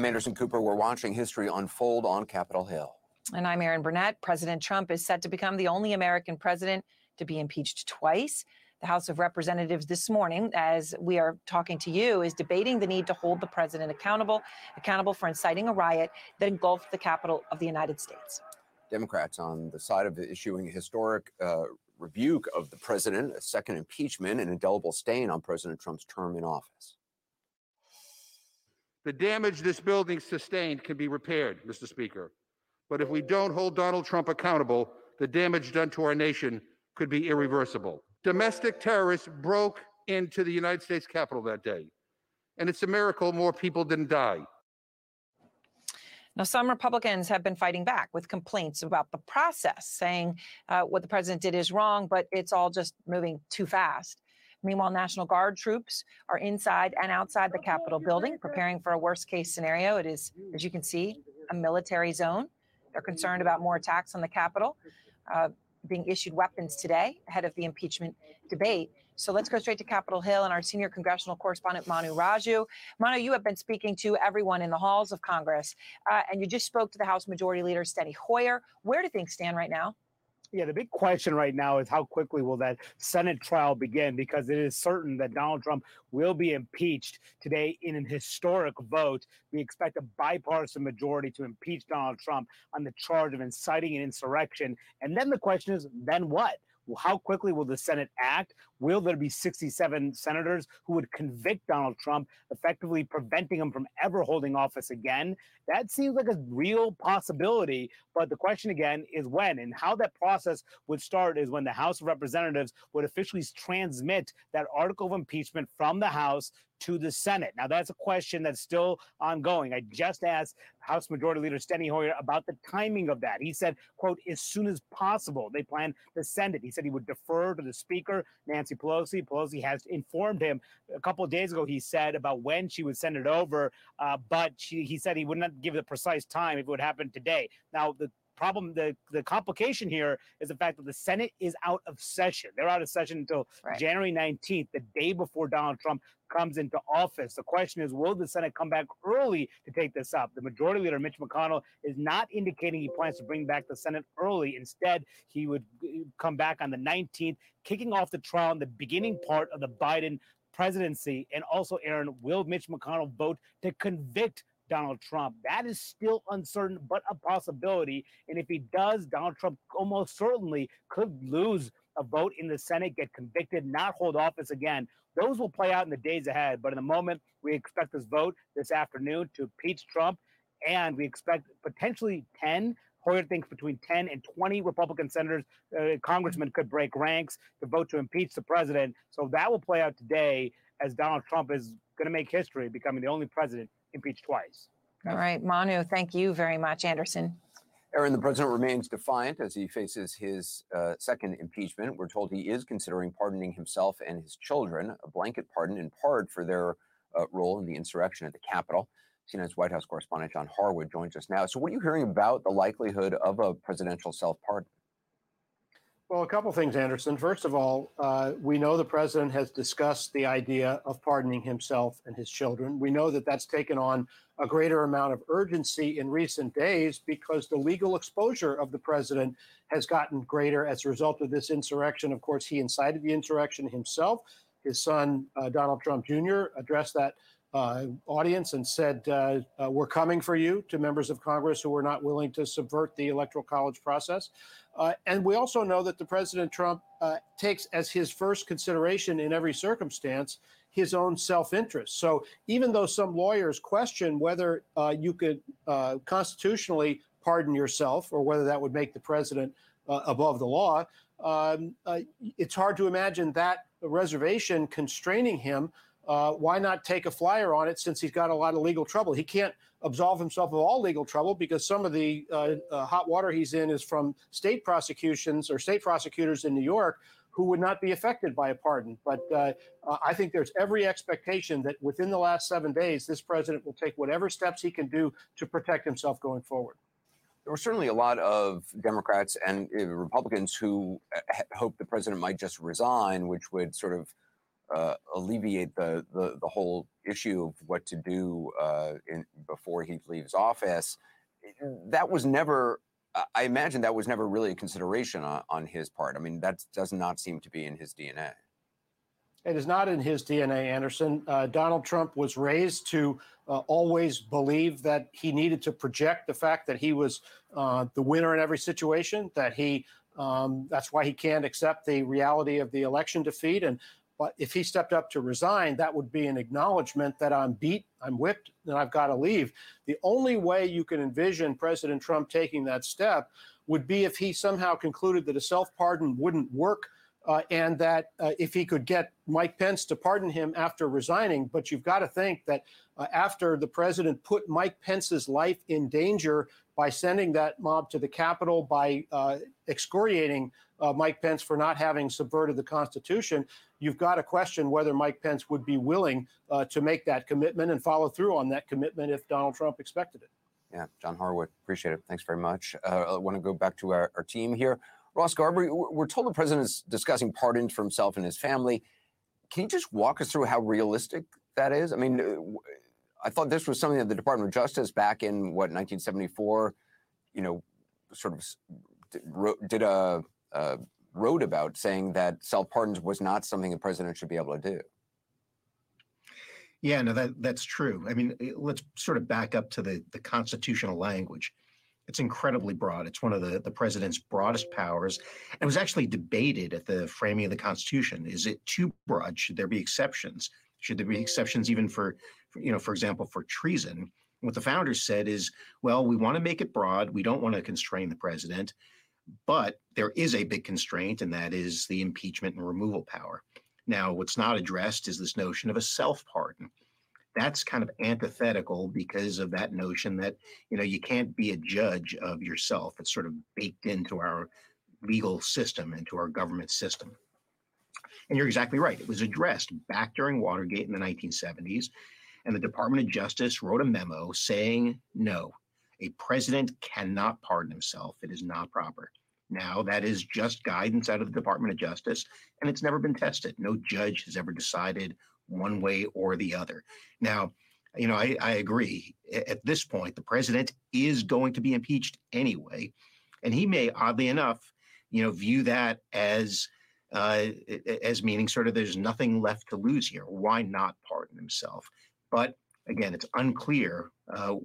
[SPEAKER 30] I'm Anderson Cooper. We're watching history unfold on Capitol Hill.
[SPEAKER 4] And I'm Erin Burnett. President Trump is set to become the only American president to be impeached twice. The House of Representatives this morning, as we are talking to you, is debating the need to hold the president accountable, accountable for inciting a riot that engulfed the capital of the United States.
[SPEAKER 30] Democrats on the side of issuing a historic uh, rebuke of the president, a second impeachment, an indelible stain on President Trump's term in office.
[SPEAKER 7] The damage this building sustained can be repaired, Mr. Speaker. But if we don't hold Donald Trump accountable, the damage done to our nation could be irreversible. Domestic terrorists broke into the United States Capitol that day. And it's a miracle more people didn't die.
[SPEAKER 4] Now, some Republicans have been fighting back with complaints about the process, saying uh, what the president did is wrong, but it's all just moving too fast. Meanwhile, National Guard troops are inside and outside the Capitol building, preparing for a worst case scenario. It is, as you can see, a military zone. They're concerned about more attacks on the Capitol, uh, being issued weapons today ahead of the impeachment debate. So let's go straight to Capitol Hill and our senior congressional correspondent, Manu Raju. Manu, you have been speaking to everyone in the halls of Congress, uh, and you just spoke to the House Majority Leader, Steny Hoyer. Where do things stand right now?
[SPEAKER 35] Yeah, the big question right now is how quickly will that Senate trial begin? Because it is certain that Donald Trump will be impeached today in an historic vote. We expect a bipartisan majority to impeach Donald Trump on the charge of inciting an insurrection. And then the question is, then what? How quickly will the Senate act? Will there be 67 senators who would convict Donald Trump, effectively preventing him from ever holding office again? That seems like a real possibility. But the question again is when and how that process would start is when the House of Representatives would officially transmit that article of impeachment from the House to the Senate. Now, that's a question that's still ongoing. I just asked House Majority Leader Steny Hoyer about the timing of that. He said, quote, as soon as possible, they plan to send it. He said he would defer to the Speaker, Nancy Pelosi. Pelosi has informed him a couple of days ago, he said, about when she would send it over, uh, but she, he said he would not give the precise time if it would happen today. Now, the problem the the complication here is the fact that the Senate is out of session. They're out of session until right. January 19th, the day before Donald Trump comes into office. The question is, will the Senate come back early to take this up? The Majority Leader Mitch McConnell is not indicating he plans to bring back the Senate early. Instead, he would uh, come back on the 19th, kicking off the trial in the beginning part of the Biden presidency. And also, Erin, will Mitch McConnell vote to convict Donald Trump. That is still uncertain, but a possibility. And if he does, Donald Trump almost certainly could lose a vote in the Senate, get convicted, not hold office again. Those will play out in the days ahead. But in the moment, we expect this vote this afternoon to impeach Trump. And we expect potentially 10 Hoyer thinks between 10 and 20 Republican senators, uh, congressmen could break ranks to vote to impeach the president. So that will play out today as Donald Trump is going to make history, becoming the only president impeached twice.
[SPEAKER 4] All right, Manu, thank you very much, Anderson.
[SPEAKER 30] Erin, the president remains defiant as he faces his uh, second impeachment. We're told he is considering pardoning himself and his children, a blanket pardon in part for their uh, role in the insurrection at the Capitol. CNN's White House correspondent John Harwood joins us now. So, what are you hearing about the likelihood of a presidential self pardon?
[SPEAKER 36] Well, a couple things, Anderson. First of all, uh, we know the president has discussed the idea of pardoning himself and his children. We know that that's taken on a greater amount of urgency in recent days because the legal exposure of the president has gotten greater as a result of this insurrection. Of course, he incited the insurrection himself. His son, uh, Donald Trump Jr., addressed that audience and said, uh, uh, We're coming for you to members of Congress who are not willing to subvert the Electoral College process. Uh, and we also know that the President Trump uh, takes as his first consideration in every circumstance his own self interest. So even though some lawyers question whether uh, you could constitutionally pardon yourself or whether that would make the president above the law, um, it's hard to imagine that reservation constraining him uh, why not take a flyer on it since he's got a lot of legal trouble? He can't absolve himself of all legal trouble because some of the uh, uh, hot water he's in is from state prosecutions or state prosecutors in New York who would not be affected by a pardon. But uh, uh, I think there's every expectation that within the last seven days, this president will take whatever steps he can do to protect himself going forward.
[SPEAKER 30] There were certainly a lot of Democrats and uh, Republicans who hoped the president might just resign, which would sort of uh, alleviate the, the the whole issue of what to do uh, in, before he leaves office. That was never. I imagine that was never really a consideration on, on his part. I mean, that does not seem to be in his DNA.
[SPEAKER 36] It is not in his DNA, Anderson. Uh, Donald Trump was raised to uh, always believe that he needed to project the fact that he was uh, the winner in every situation, that he um, that's why he can't accept the reality of the election defeat. And but if he stepped up to resign, that would be an acknowledgement that I'm beat, I'm whipped, and I've got to leave. The only way you can envision President Trump taking that step would be if he somehow concluded that a self pardon wouldn't work uh, and that uh, if he could get Mike Pence to pardon him after resigning. But you've got to think that uh, after the president put Mike Pence's life in danger by sending that mob to the Capitol, by uh, excoriating uh, Mike Pence for not having subverted the Constitution, you've got to question whether Mike Pence would be willing uh, to make that commitment and follow through on that commitment if Donald Trump expected it.
[SPEAKER 30] Yeah, John Harwood, appreciate it. Thanks very much. I want to go back to our, our team here. Ross Garber, we're told the president is discussing pardons for himself and his family. Can you just walk us through how realistic that is? I mean, uh, I thought this was something that the Department of Justice back in what 1974, you know, sort of did a, a wrote about saying that self pardons was not something the president should be able to do.
[SPEAKER 37] Yeah, no, that that's true. I mean, let's sort of back up to the the constitutional language. It's incredibly broad. It's one of the, the president's broadest powers. And it was actually debated at the framing of the Constitution. Is it too broad? Should there be exceptions? Should there be exceptions even for you know, for example, for treason? What the founders said is, well, we want to make it broad. We don't want to constrain the president. But there is a big constraint, and that is the impeachment and removal power. Now, what's not addressed is this notion of a self pardon that's kind of antithetical because of that notion that you know you can't be a judge of yourself it's sort of baked into our legal system into our government system and you're exactly right it was addressed back during watergate in the 1970s and the department of justice wrote a memo saying no a president cannot pardon himself it is not proper now that is just guidance out of the department of justice and it's never been tested no judge has ever decided one way or the other. Now, you know, I, I agree. At this point, the president is going to be impeached anyway, and he may, oddly enough, you know, view that as uh, as meaning sort of there's nothing left to lose here. Why not pardon himself? But again, it's unclear uh,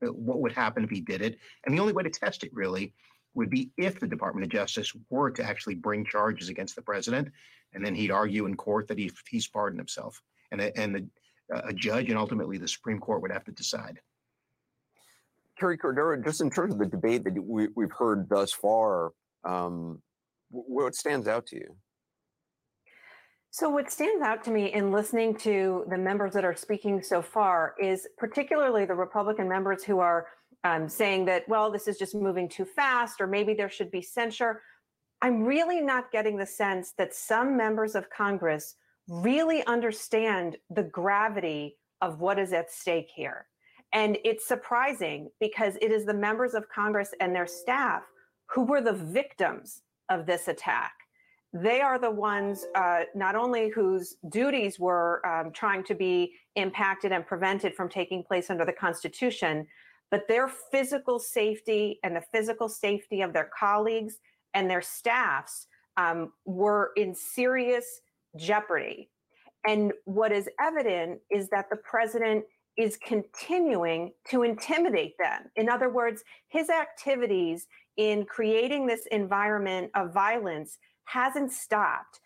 [SPEAKER 37] what would happen if he did it, and the only way to test it really would be if the Department of Justice were to actually bring charges against the president, and then he'd argue in court that he, he's pardoned himself, and a, and the, a judge and ultimately the Supreme Court would have to decide.
[SPEAKER 30] Carrie Cordero, just in terms of the debate that we, we've heard thus far, um, what stands out to you?
[SPEAKER 38] So, what stands out to me in listening to the members that are speaking so far is particularly the Republican members who are um, saying that, well, this is just moving too fast, or maybe there should be censure. I'm really not getting the sense that some members of Congress really understand the gravity of what is at stake here. And it's surprising because it is the members of Congress and their staff who were the victims of this attack. They are the ones uh, not only whose duties were um, trying to be impacted and prevented from taking place under the Constitution, but their physical safety and the physical safety of their colleagues and their staffs um, were in serious jeopardy. And what is evident is that the president is continuing to intimidate them. In other words, his activities in creating this environment of violence hasn't stopped.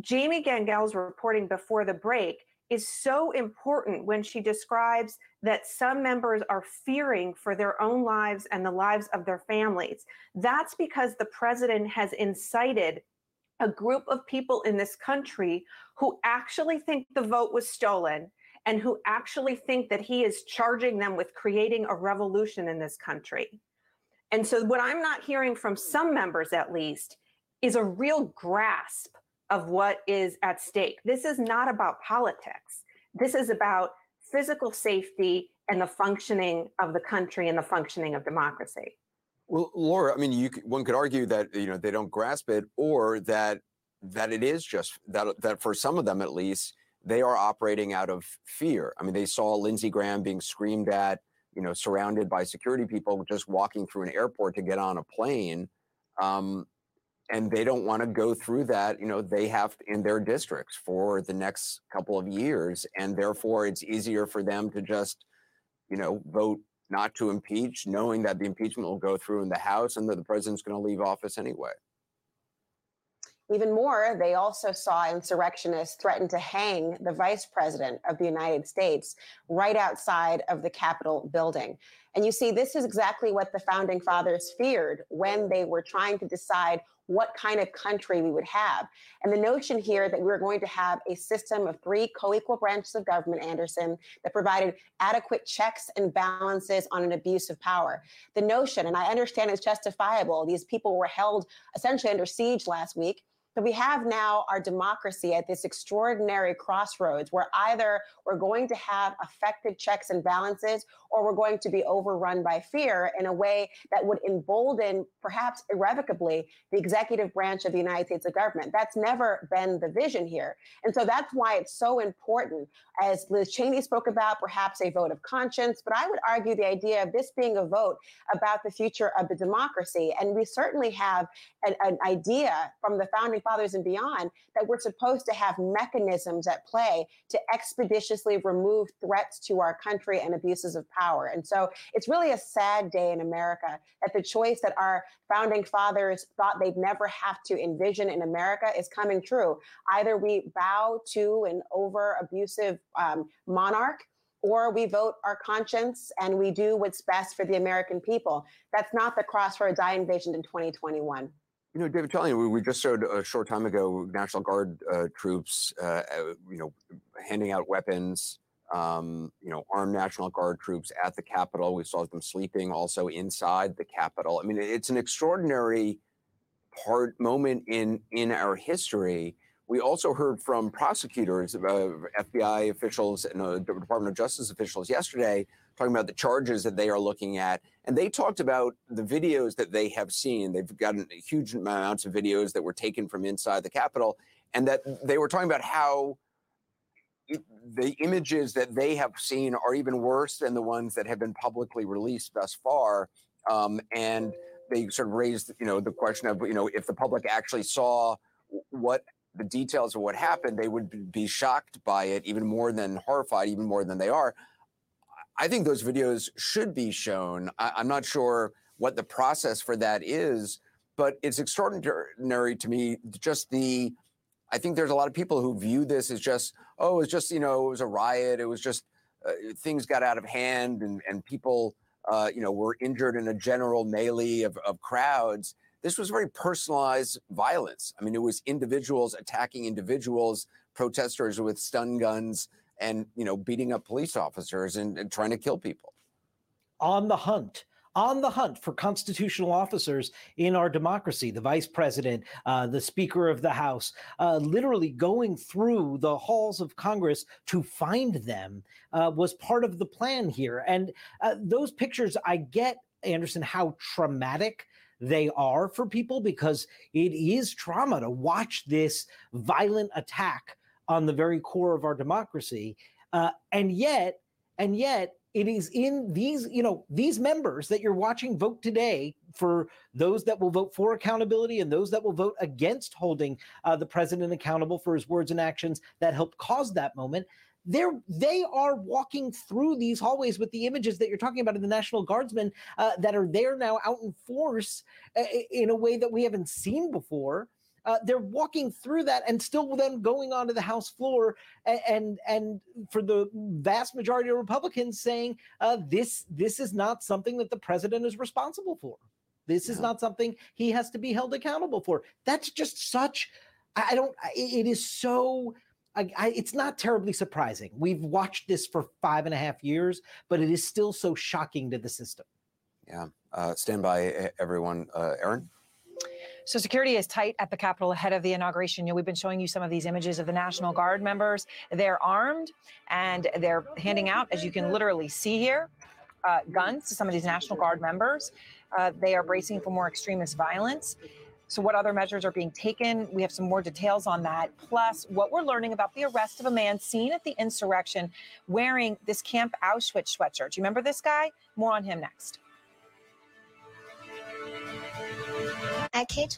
[SPEAKER 38] Jamie Gangel's reporting before the break is so important when she describes that some members are fearing for their own lives and the lives of their families. That's because the president has incited a group of people in this country who actually think the vote was stolen and who actually think that he is charging them with creating a revolution in this country. And so, what I'm not hearing from some members, at least, is a real grasp of what is at stake. This is not about politics. This is about physical safety and the functioning of the country and the functioning of democracy.
[SPEAKER 30] Well, Laura, I mean, you, one could argue that you know they don't grasp it, or that that it is just that that for some of them at least they are operating out of fear. I mean, they saw Lindsey Graham being screamed at, you know, surrounded by security people just walking through an airport to get on a plane. Um, and they don't want to go through that. You know, they have in their districts for the next couple of years. And therefore, it's easier for them to just, you know, vote not to impeach, knowing that the impeachment will go through in the House and that the president's going to leave office anyway.
[SPEAKER 33] Even more, they also saw insurrectionists threaten to hang the vice president of the United States right outside of the Capitol building. And you see, this is exactly what the founding fathers feared when they were trying to decide what kind of country we would have. And the notion here that we we're going to have a system of three co equal branches of government, Anderson, that provided adequate checks and balances on an abuse of power. The notion, and I understand it's justifiable, these people were held essentially under siege last week. But we have now our democracy at this extraordinary crossroads where either we're going to have effective checks and balances or we're going to be overrun by fear in a way that would embolden, perhaps irrevocably, the executive branch of the United States of government. That's never been the vision here. And so that's why it's so important, as Liz Cheney spoke about, perhaps a vote of conscience. But I would argue the idea of this being a vote about the future of the democracy. And we certainly have an, an idea from the founding fathers and beyond that we're supposed to have mechanisms at play to expeditiously remove threats to our country and abuses of power. And so it's really a sad day in America that the choice that our founding fathers thought they'd never have to envision in America is coming true. Either we bow to an over abusive um, monarch or we vote our conscience and we do what's best for the American people. That's not the crossroads I envisioned in 2021.
[SPEAKER 30] You know, David Chalian, we, we just showed a short time ago National Guard uh, troops, uh, you know, handing out weapons, um, you know, armed National Guard troops at the Capitol. We saw them sleeping also inside the Capitol. I mean, it's an extraordinary part moment in in our history. We also heard from prosecutors, uh, FBI officials, and uh, Department of Justice officials yesterday talking about the charges that they are looking at. And they talked about the videos that they have seen. They've gotten huge amounts of videos that were taken from inside the Capitol, and that they were talking about how it, the images that they have seen are even worse than the ones that have been publicly released thus far. Um, and they sort of raised, you know, the question of, you know, if the public actually saw what the details of what happened, they would be shocked by it even more than horrified, even more than they are. I think those videos should be shown. I, I'm not sure what the process for that is, but it's extraordinary to me just the I think there's a lot of people who view this as just, oh, it's just, you know, it was a riot. It was just uh, things got out of hand and, and people, uh, you know, were injured in a general melee of, of crowds. This was very personalized violence. I mean, it was individuals attacking individuals, protesters with stun guns, and you know beating up police officers and, and trying to kill people
[SPEAKER 32] on the hunt on the hunt for constitutional officers in our democracy, the vice president, uh, the speaker of the House, uh, literally going through the halls of Congress to find them uh, was part of the plan here. And uh, those pictures, I get, Anderson, how traumatic they are for people because it is trauma to watch this violent attack on the very core of our democracy. Uh, and yet, and yet, it is in these, you know, these members that you're watching vote today for those that will vote for accountability and those that will vote against holding uh, the president accountable for his words and actions that helped cause that moment they're they are walking through these hallways with the images that you're talking about of the national guardsmen uh, that are there now out in force uh, in a way that we haven't seen before uh, they're walking through that and still then going onto the House floor and and, and for the vast majority of Republicans saying uh, this this is not something that the president is responsible for. This is not something he has to be held accountable for. That's just such. I don't. It is so. I, I, it's not terribly surprising. We've watched this for five and a half years, but it is still so shocking to the system.
[SPEAKER 30] Yeah. Uh, stand by, everyone. Uh, Erin?
[SPEAKER 4] So security is tight at the Capitol ahead of the inauguration. You know, we've been showing you some of these images of the National Guard members. They're armed and they're handing out, as you can literally see here, uh, guns to some of these National Guard members. Uh, they are bracing for more extremist violence. So, what other measures are being taken? We have some more details on that. Plus, what we're learning about the arrest of a man seen at the insurrection wearing this Camp Auschwitz sweatshirt. Do you remember this guy? More on him next.
[SPEAKER 39] At K